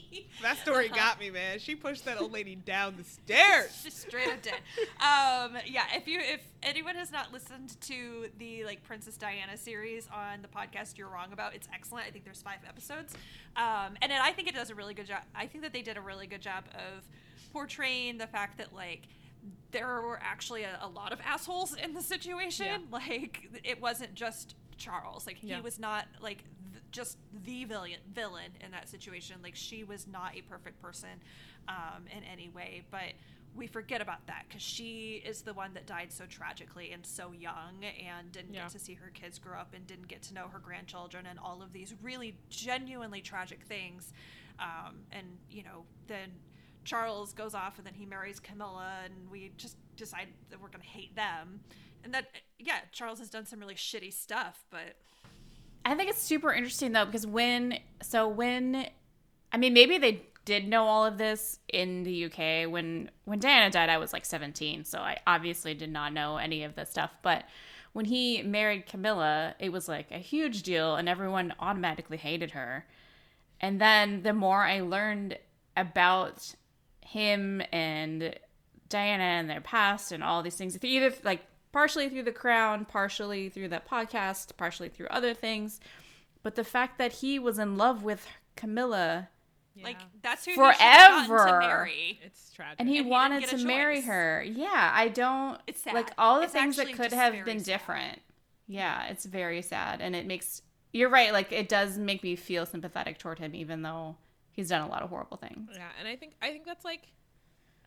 that story Uh-huh. got me, man. She pushed that old lady down the stairs. She straight up did. Um, yeah, if you if anyone has not listened to the like Princess Diana series on the podcast you're wrong about, it's excellent. I think there's five episodes. Um, and it, I think it does a really good job. I think that they did a really good job of portraying the fact that like there were actually a, a lot of assholes in the situation. Yeah. Like it wasn't just Charles. Like he Yeah. was not like just the villain villain in that situation. Like she was not a perfect person um, in any way, but we forget about that because she is the one that died so tragically and so young and didn't Yeah. get to see her kids grow up and didn't get to know her grandchildren and all of these really genuinely tragic things. Um, and you know, then Charles goes off and then he marries Camilla, and we just decide that we're gonna hate them. And that, yeah, Charles has done some really shitty stuff, but I think it's super interesting though because when so when I mean maybe they did know all of this in the UK when when Diana died I was like 17 so I obviously did not know any of this stuff. But when he married Camilla it was like a huge deal and everyone automatically hated her. And then the more I learned about him and Diana and their past and all these things, either like partially through the crown, partially through that podcast, partially through other things. But the fact that he was in love with Camilla like that's who he should've Forever. to marry. it's tragic. and he And he wanted get to a marry her. Yeah, I don't It's sad. like all the It's things that could have been sad. different. Yeah, it's very sad and it makes you're right, like it does make me feel sympathetic toward him even though he's done a lot of horrible things. Yeah, and I think I think that's like,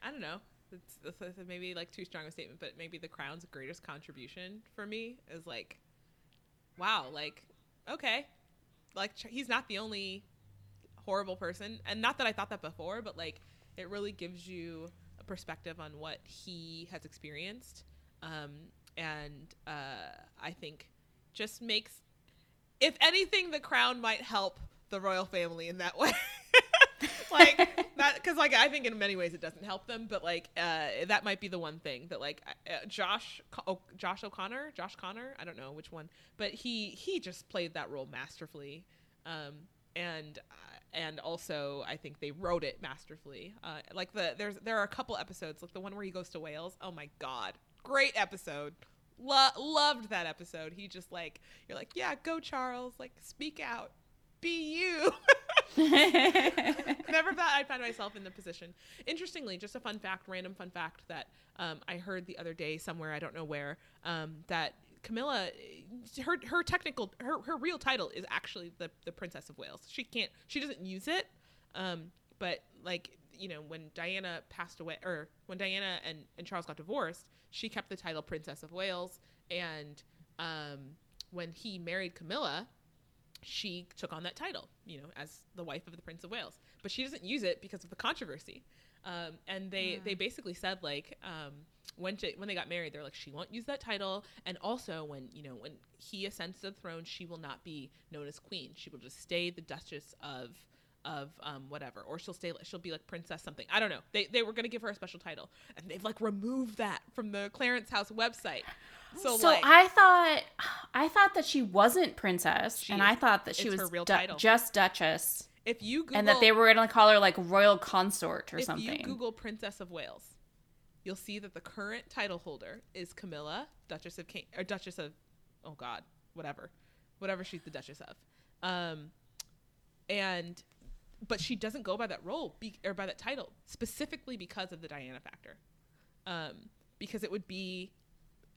I don't know. It's, it's, it's maybe like too strong a statement, but maybe the crown's greatest contribution for me is like, wow, like, okay, like he's not the only horrible person, and not that I thought that before, but like it really gives you a perspective on what he has experienced, um, and uh, I think just makes, if anything, the crown might help the royal family in that way. Like that because like I think in many ways it doesn't help them, but like uh, that might be the one thing that like uh, Josh o- Josh O'Connor, Josh Connor, I don't know which one, but he he just played that role masterfully, um, and uh, and also I think they wrote it masterfully. Uh, like the there's there are a couple episodes like the one where he goes to Wales. Oh my god, great episode. Lo- loved that episode. He just like you're like yeah go Charles like speak out, be you. Never thought I'd find myself in the position. Interestingly, just a fun fact, random fun fact that um, I heard the other day somewhere, I don't know where, um, that Camilla, her her technical, her, her real title is actually the the Princess of Wales. She can't, she doesn't use it, um, but like you know when Diana passed away, or when Diana and and Charles got divorced, she kept the title Princess of Wales, and um, when he married Camilla, she took on that title, you know, as the wife of the Prince of Wales. But she doesn't use it because of the controversy. Um, and they they basically said like um, when she, when they got married, they're like she won't use that title, and also when you know when he ascends to the throne, she will not be known as queen. She will just stay the Duchess of of um, whatever, or she'll stay she'll be like princess something. I don't know. They they were gonna give her a special title, and they've like removed that from the Clarence House website. So, So like, I thought, I thought that she wasn't princess, She and is- I thought that she was real du- just duchess, if you Google, and that they were gonna call her like royal consort or if something. If you Google Princess of Wales, you'll see that the current title holder is Camilla, Duchess of King or Duchess of oh god, whatever. Whatever she's the Duchess of. Um and but she doesn't go by that role be, or by that title specifically because of the Diana factor. Um because it would be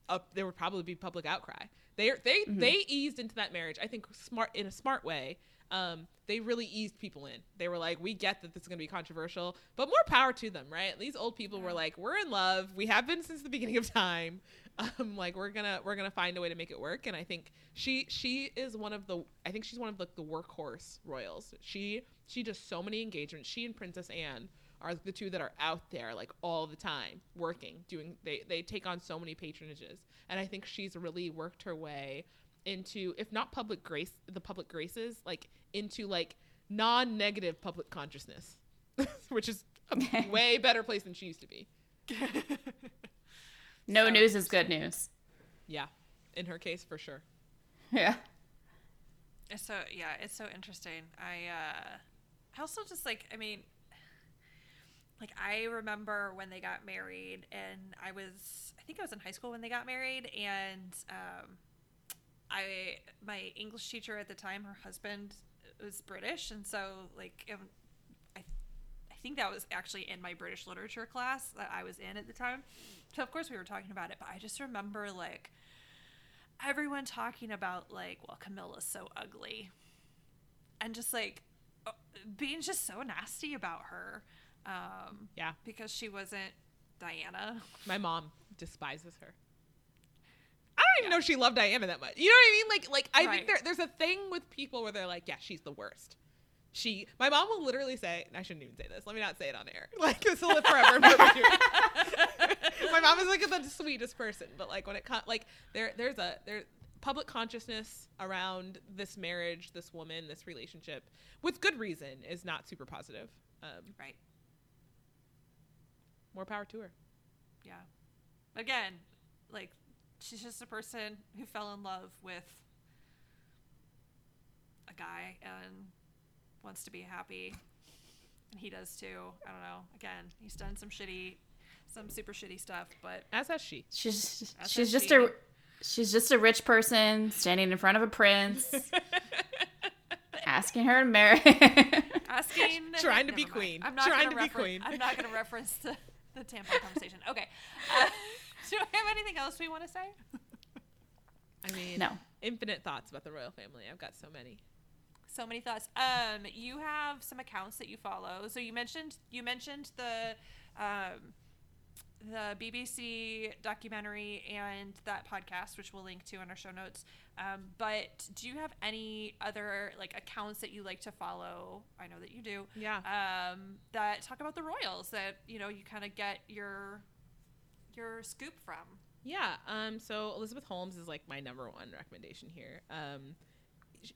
up there would probably be public outcry. They they they eased into that marriage. I think smart in a smart way. Um, they really eased people in. They were like, "We get that this is going to be controversial, but more power to them, right?" These old people were like, "We're in love. We have been since the beginning of time. Um, like we're gonna we're gonna find a way to make it work." And I think she she is one of the I think she's one of the, the workhorse royals. She she does so many engagements. She and Princess Anne are the two that are out there like all the time working doing they they take on so many patronages and i think she's really worked her way into if not public grace the public graces like into like non-negative public consciousness which is a way better place than she used to be no news is good news. yeah in her case for sure Yeah. It's so yeah, it's so interesting. I uh I also just like I mean like I remember when they got married and I was I think I was in high school when they got married and um I my English teacher at the time her husband was British and so like um, I I think that was actually in my British literature class that I was in at the time. So of course we were talking about it, but I just remember like everyone talking about like, well, Camilla's so ugly, and just like uh, being just so nasty about her, um, yeah because she wasn't Diana. my mom despises her I don't even know she loved Diana that much. You know what I mean? Like, like I Right. think there, there's a thing with people where they're like, yeah, she's the worst. She, my mom will literally say, I shouldn't even say this. Let me not say it on air. Like, this will live forever. my mom is like the sweetest person, but like when it comes, like there, there's a there public consciousness around this marriage, this woman, this relationship, with good reason, is not super positive. Um, Right. More power to her. Yeah. Again, like she's just a person who fell in love with a guy and wants to be happy. And he does too. I don't know. Again, he's done some shitty some super shitty stuff, but As has she. She's That's she's how just she- a she's just a rich person standing in front of a prince, asking her to marry. asking Trying to be mind. queen. I'm not Trying gonna to be queen. I'm not going to reference the, the tampon conversation. Okay. Uh, do I have anything else we want to say? I mean, No. infinite thoughts about the royal family. I've got so many. So many thoughts. Um, you have some accounts that you follow. So you mentioned you mentioned the um, the BBC documentary and that podcast, which we'll link to in our show notes. Um, but do you have any other like accounts that you like to follow? I know that you do. Yeah. Um, that talk about the royals that you know you kind of get your your scoop from. Yeah. Um. So Elizabeth Holmes is like my number one recommendation here. Um,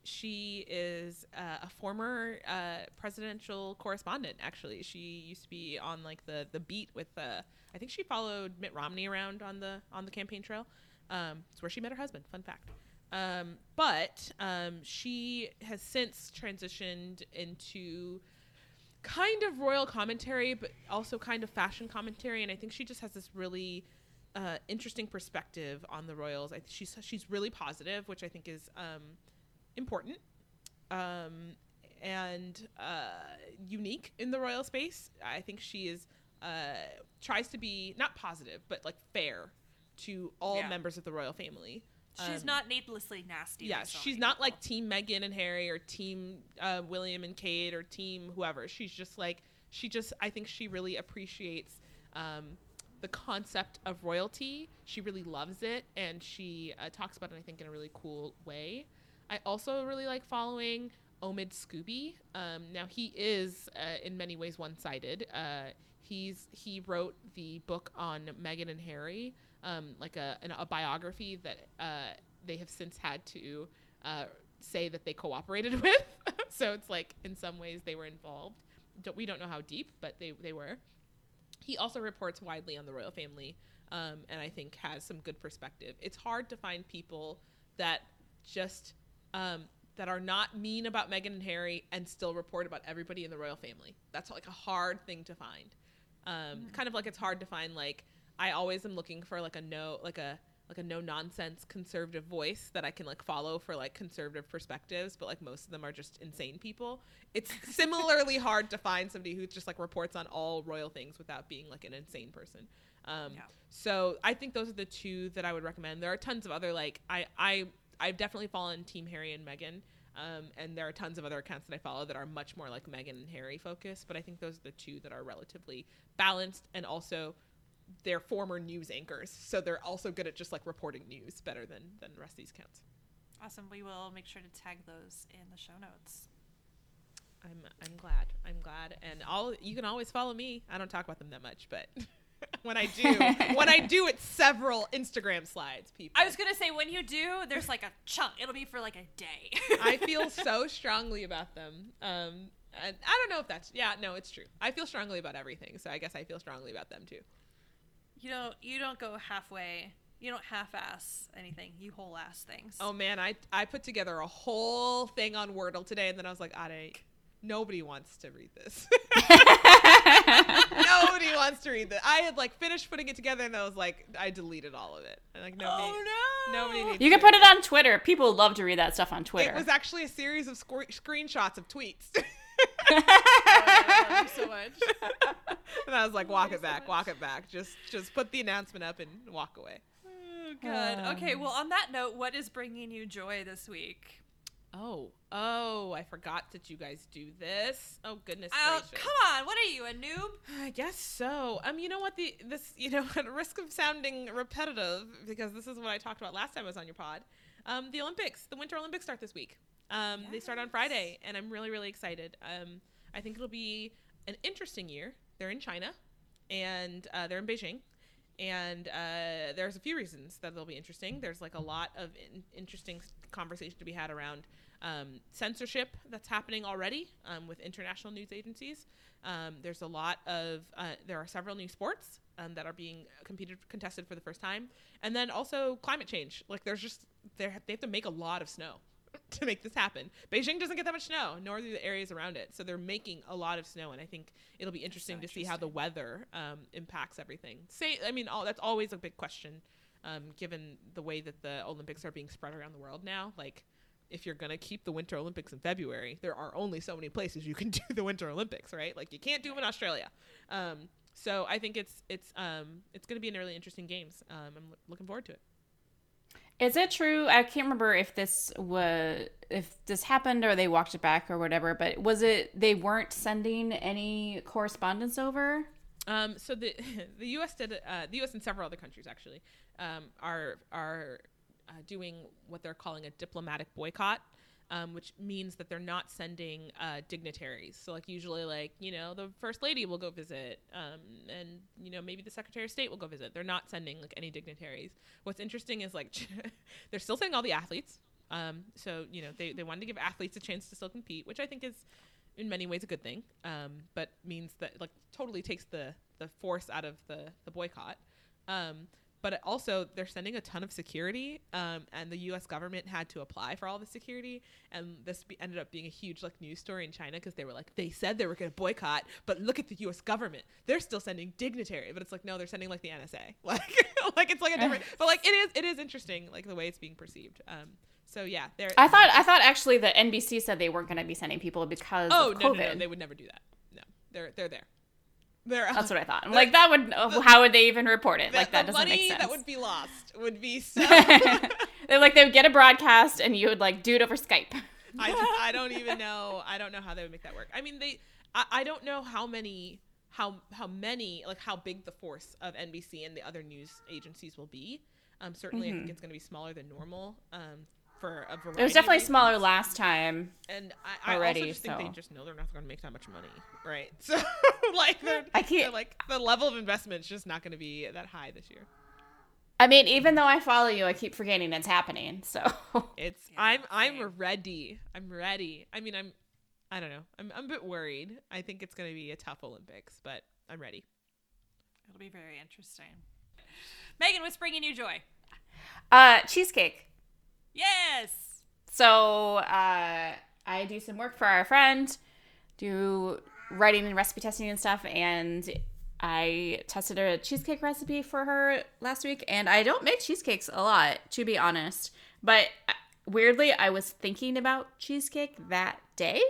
she is uh, a former uh, presidential correspondent. Actually, she used to be on like the the beat with. Uh, I think she followed Mitt Romney around on the on the campaign trail. Um, it's where she met her husband. Fun fact. Um, but um, she has since transitioned into kind of royal commentary, but also kind of fashion commentary. And I think she just has this really uh, interesting perspective on the royals. I, she's she's really positive, which I think is um, important um, and uh, unique in the royal space. I think she is uh, tries to be not positive, but like fair to all Yeah. members of the royal family. She's Um, not needlessly nasty. yeah, she's many not people. like Team Meghan and Harry or Team uh, William and Kate or Team whoever. She's just like she just. I think she really appreciates um, the concept of royalty. She really loves it, and she uh, talks about it. I think in a really cool way. I also really like following Omid Scobie. Um, now he is uh, in many ways one-sided. He's he wrote the book on Meghan and Harry, um, like a an, a biography that uh, they have since had to uh, say that they cooperated with. so it's like in some ways they were involved. Don't, we don't know how deep, but they they were. He also reports widely on the royal family, um, and I think has some good perspective. It's hard to find people that just um, that are not mean about Meghan and Harry and still report about everybody in the royal family. That's like a hard thing to find. Um, Kind of like it's hard to find like I always am looking for like a no like a like a no nonsense conservative voice that I can like follow for like conservative perspectives, but like most of them are just insane people. It's similarly hard to find somebody who just like reports on all royal things without being like an insane person. Um, Yeah. So I think those are the two that I would recommend. There are tons of other like I I I've definitely fallen Team Harry and Meghan. Um, and there are tons of other accounts that I follow that are much more like Meghan and Harry focused, but I think those are the two that are relatively balanced and also they're former news anchors, so they're also good at just like reporting news better than than the rest of these accounts. Awesome. We will make sure to tag those in the show notes. I'm I'm glad. I'm glad, and all you can always follow me. I don't talk about them that much, but when I do, when I do, it's several Instagram slides. People, I was gonna say when you do, there's like a chunk. It'll be for like a day. I feel so strongly about them. Um, and I don't know if that's yeah, no, it's true. I feel strongly about everything, so I guess I feel strongly about them too. you don't you don't go halfway. You don't half-ass anything. You whole-ass things. Oh man, I I put together a whole thing on Wordle today, and then I was like, Ade, nobody wants to read this. nobody wants to read this. I had like finished putting it together, and I was like, I deleted all of it. And, like nobody, oh no! nobody needs. You can put it on Twitter. People love to read that stuff on Twitter. It was actually a series of scor- screenshots of tweets. Oh, I love you so much. and I was like, walk it back, walk it back. Just just put the announcement up and walk away. Oh god. Okay. Um, well, on that note, what is bringing you joy this week? Oh, oh, I forgot that you guys do this. Oh goodness Oh, gracious. come on! What are you, a noob? I guess so. Um, you know what? The this, you know, at risk of sounding repetitive, because this is what I talked about last time I was on your pod. Um, the Olympics, the Winter Olympics start this week. Um, they start on Friday, and I'm really, really excited. Um, I think it'll be an interesting year. They're in China, and uh, they're in Beijing, and uh, there's a few reasons that they'll be interesting. There's like a lot of in- interesting conversation to be had around um, censorship that's happening already um, with international news agencies. Um, there's a lot of uh, there are several new sports um, that are being competed contested for the first time, and then also climate change. Like there's just they have to make a lot of snow to make this happen. Beijing doesn't get that much snow, nor do the areas around it. So they're making a lot of snow, and I think it'll be interesting to see how the weather um, impacts everything. Say, I mean, all, that's always a big question, um, given the way that the Olympics are being spread around the world now. Like, if you're gonna keep the Winter Olympics in February, there are only so many places you can do the Winter Olympics, right? Like, you can't do them in Australia. Um, so I think it's it's um, it's gonna be an really interesting games. Um, I'm lo- looking forward to it. Is it true? I can't remember if this was if this happened or they walked it back or whatever. But was it they weren't sending any correspondence over? Um, so the the U.S. did uh, the U.S. and several other countries actually um, are are uh, doing what they're calling a diplomatic boycott, um, which means that they're not sending uh, dignitaries. So like usually like you know the first lady will go visit, um, and you know maybe the secretary of state will go visit. They're not sending like any dignitaries. What's interesting is like they're still sending all the athletes. Um, so you know they they wanted to give athletes a chance to still compete, which I think is in many ways a good thing. Um, but means that like totally takes the the force out of the the boycott. Um, but also they're sending a ton of security um, and the us government had to apply for all the security and this be- ended up being a huge like news story in china because they were like they said they were going to boycott but look at the us government. They're still sending dignitary but it's like no they're sending like the nsa like like it's like a different but like it is it is interesting like the way it's being perceived um so yeah they're I thought I thought actually the NBC said they weren't going to be sending people because oh of no, COVID. no no they would never do that. No they're they're there That's what I thought. I'm like that would oh, how would they even report it? the- like that the doesn't money make sense. that would be lost would be so They're like they would get a broadcast and you would like do it over Skype. I, just- I don't even know. I don't know how they would make that work. I mean, they. I, I don't know how many how how many like how big the force of NBC and the other news agencies will be. Um, certainly, I think it's going to be smaller than normal. Um, for a variety. It was definitely reasons. smaller last time. And I, I already, also just think they just know they're not going to make that much money, right? So like they're, I can't- they're, like the level of investment is just not going to be that high this year. I mean, even though I follow you, I keep forgetting it's happening. So It's Yeah, I'm I'm same. ready. I'm ready. I mean, I'm I don't know. I'm I'm a bit worried. I think it's going to be a tough Olympics, but I'm ready. It'll be very interesting. Megan, what's bringing you joy? uh cheesecake. Yes. So uh I do some work for our friend, do writing and recipe testing and stuff, and I tested a cheesecake recipe for her last week, and I don't make cheesecakes a lot, to be honest. But uh, weirdly, I was thinking about cheesecake that day,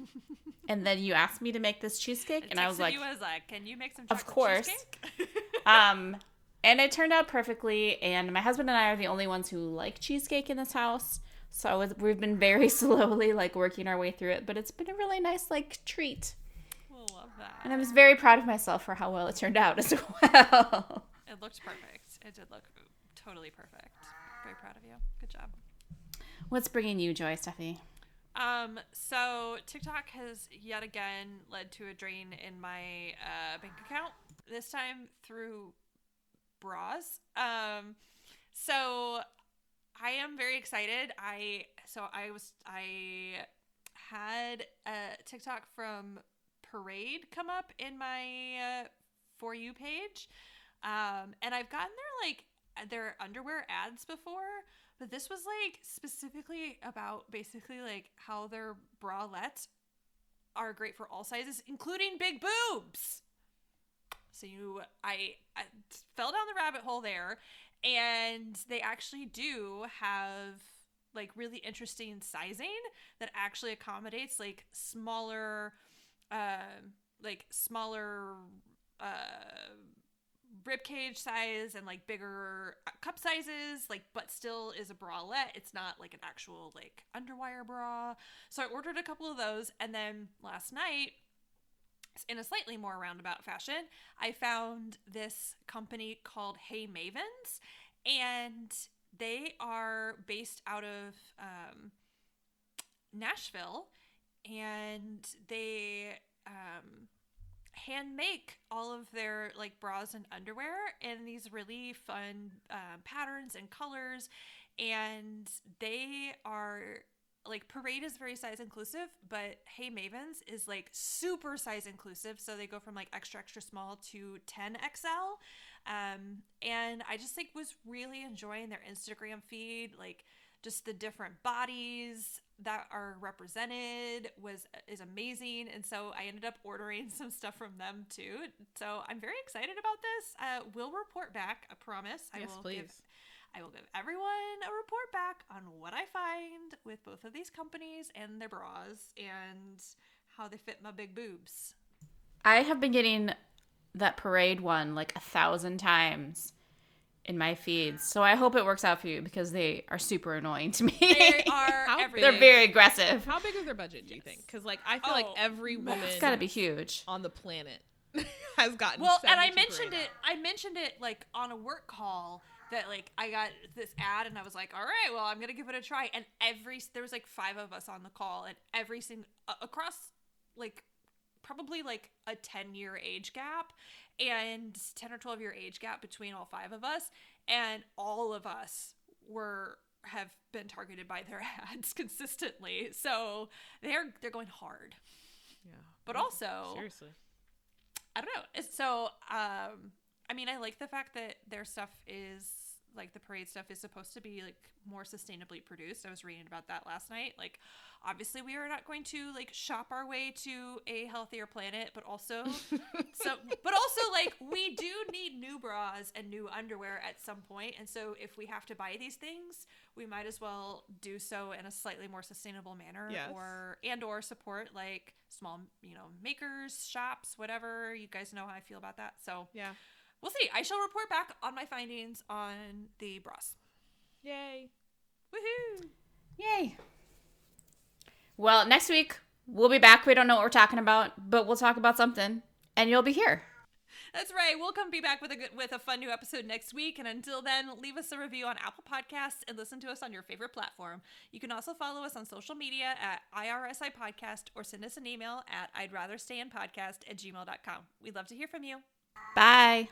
and then you asked me to make this cheesecake, and I was like, you was like, can you make some Of course. cheesecake?" um, and it turned out perfectly. And my husband and I are the only ones who like cheesecake in this house. So we've been very slowly like working our way through it, but it's been a really nice like treat. we'll love that. And I was very proud of myself for how well it turned out as well. It looked perfect. It did look totally perfect. Very proud of you. Good job. What's bringing you joy, Steffi? Um, so TikTok has yet again led to a drain in my uh, bank account. This time through bras. Um, so I am very excited. I so I was I had a TikTok from Parade come up in my uh, for you page, um, and I've gotten their like their underwear ads before, but this was like specifically about basically like how their bralettes are great for all sizes, including big boobs. So you, I, I fell down the rabbit hole there, and they actually do have like really interesting sizing that actually accommodates like smaller, uh, like smaller, uh, rib cage size and like bigger uh, cup sizes like but still is a bralette. It's not like an actual like underwire bra. So i ordered a couple of those and then last night in a slightly more roundabout fashion i found this company called hey mavens and they are based out of um, nashville and they um, hand make all of their like bras and underwear in these really fun um, patterns and colors and they are like parade is very size inclusive but hey mavens is like super size inclusive. So they go from like extra extra small to 10 xl um, and i just like was really enjoying their instagram feed. Like just the different bodies that are represented was is amazing. And so i ended up ordering some stuff from them too. So i'm very excited about this. Uh, we'll report back i promise. I Yes, will please. give i will give everyone a report back on what i find with both of these companies and their bras and how they fit my big boobs I have been getting that parade one like a thousand times in my feeds. So I hope it works out for you because they are super annoying to me. they are They're very aggressive. How big is their budget? Do you think? Because like I feel like Oh, every woman It's got to be huge. on the planet has gotten. well and i mentioned Parade it i mentioned it like on a work call that like i got this ad and i was like all right well i'm gonna give it a try and every there was like five of us on the call and every single uh, across like probably like a 10 year age gap and 10 or 12 year age gap between all five of us and all of us were have been targeted by their ads consistently. So they're they're going hard. Yeah. But also, Seriously. I don't know. So um I mean, I like the fact that their stuff is like the parade stuff is supposed to be like more sustainably produced. I was reading about that last night. Like obviously we are not going to like shop our way to a healthier planet, but also so but also like we do need new bras and new underwear at some point. And so if we have to buy these things, we might as well do so in a slightly more sustainable manner Yes. or and or support like small, you know, makers, shops, whatever. You guys know how I feel about that. So Yeah. We'll see. I shall report back on my findings on the bras. Yay. Woohoo! Yay. Well, next week we'll be back. We don't know what we're talking about, but we'll talk about something and you'll be here. That's right. We'll come be back with a good, with a fun new episode next week. And until then, leave us a review on Apple Podcasts and listen to us on your favorite platform. You can also follow us on social media at IRSI Podcast or send us an email at I'd rather stay in podcast at gmail.com. We'd love to hear from you. Bye.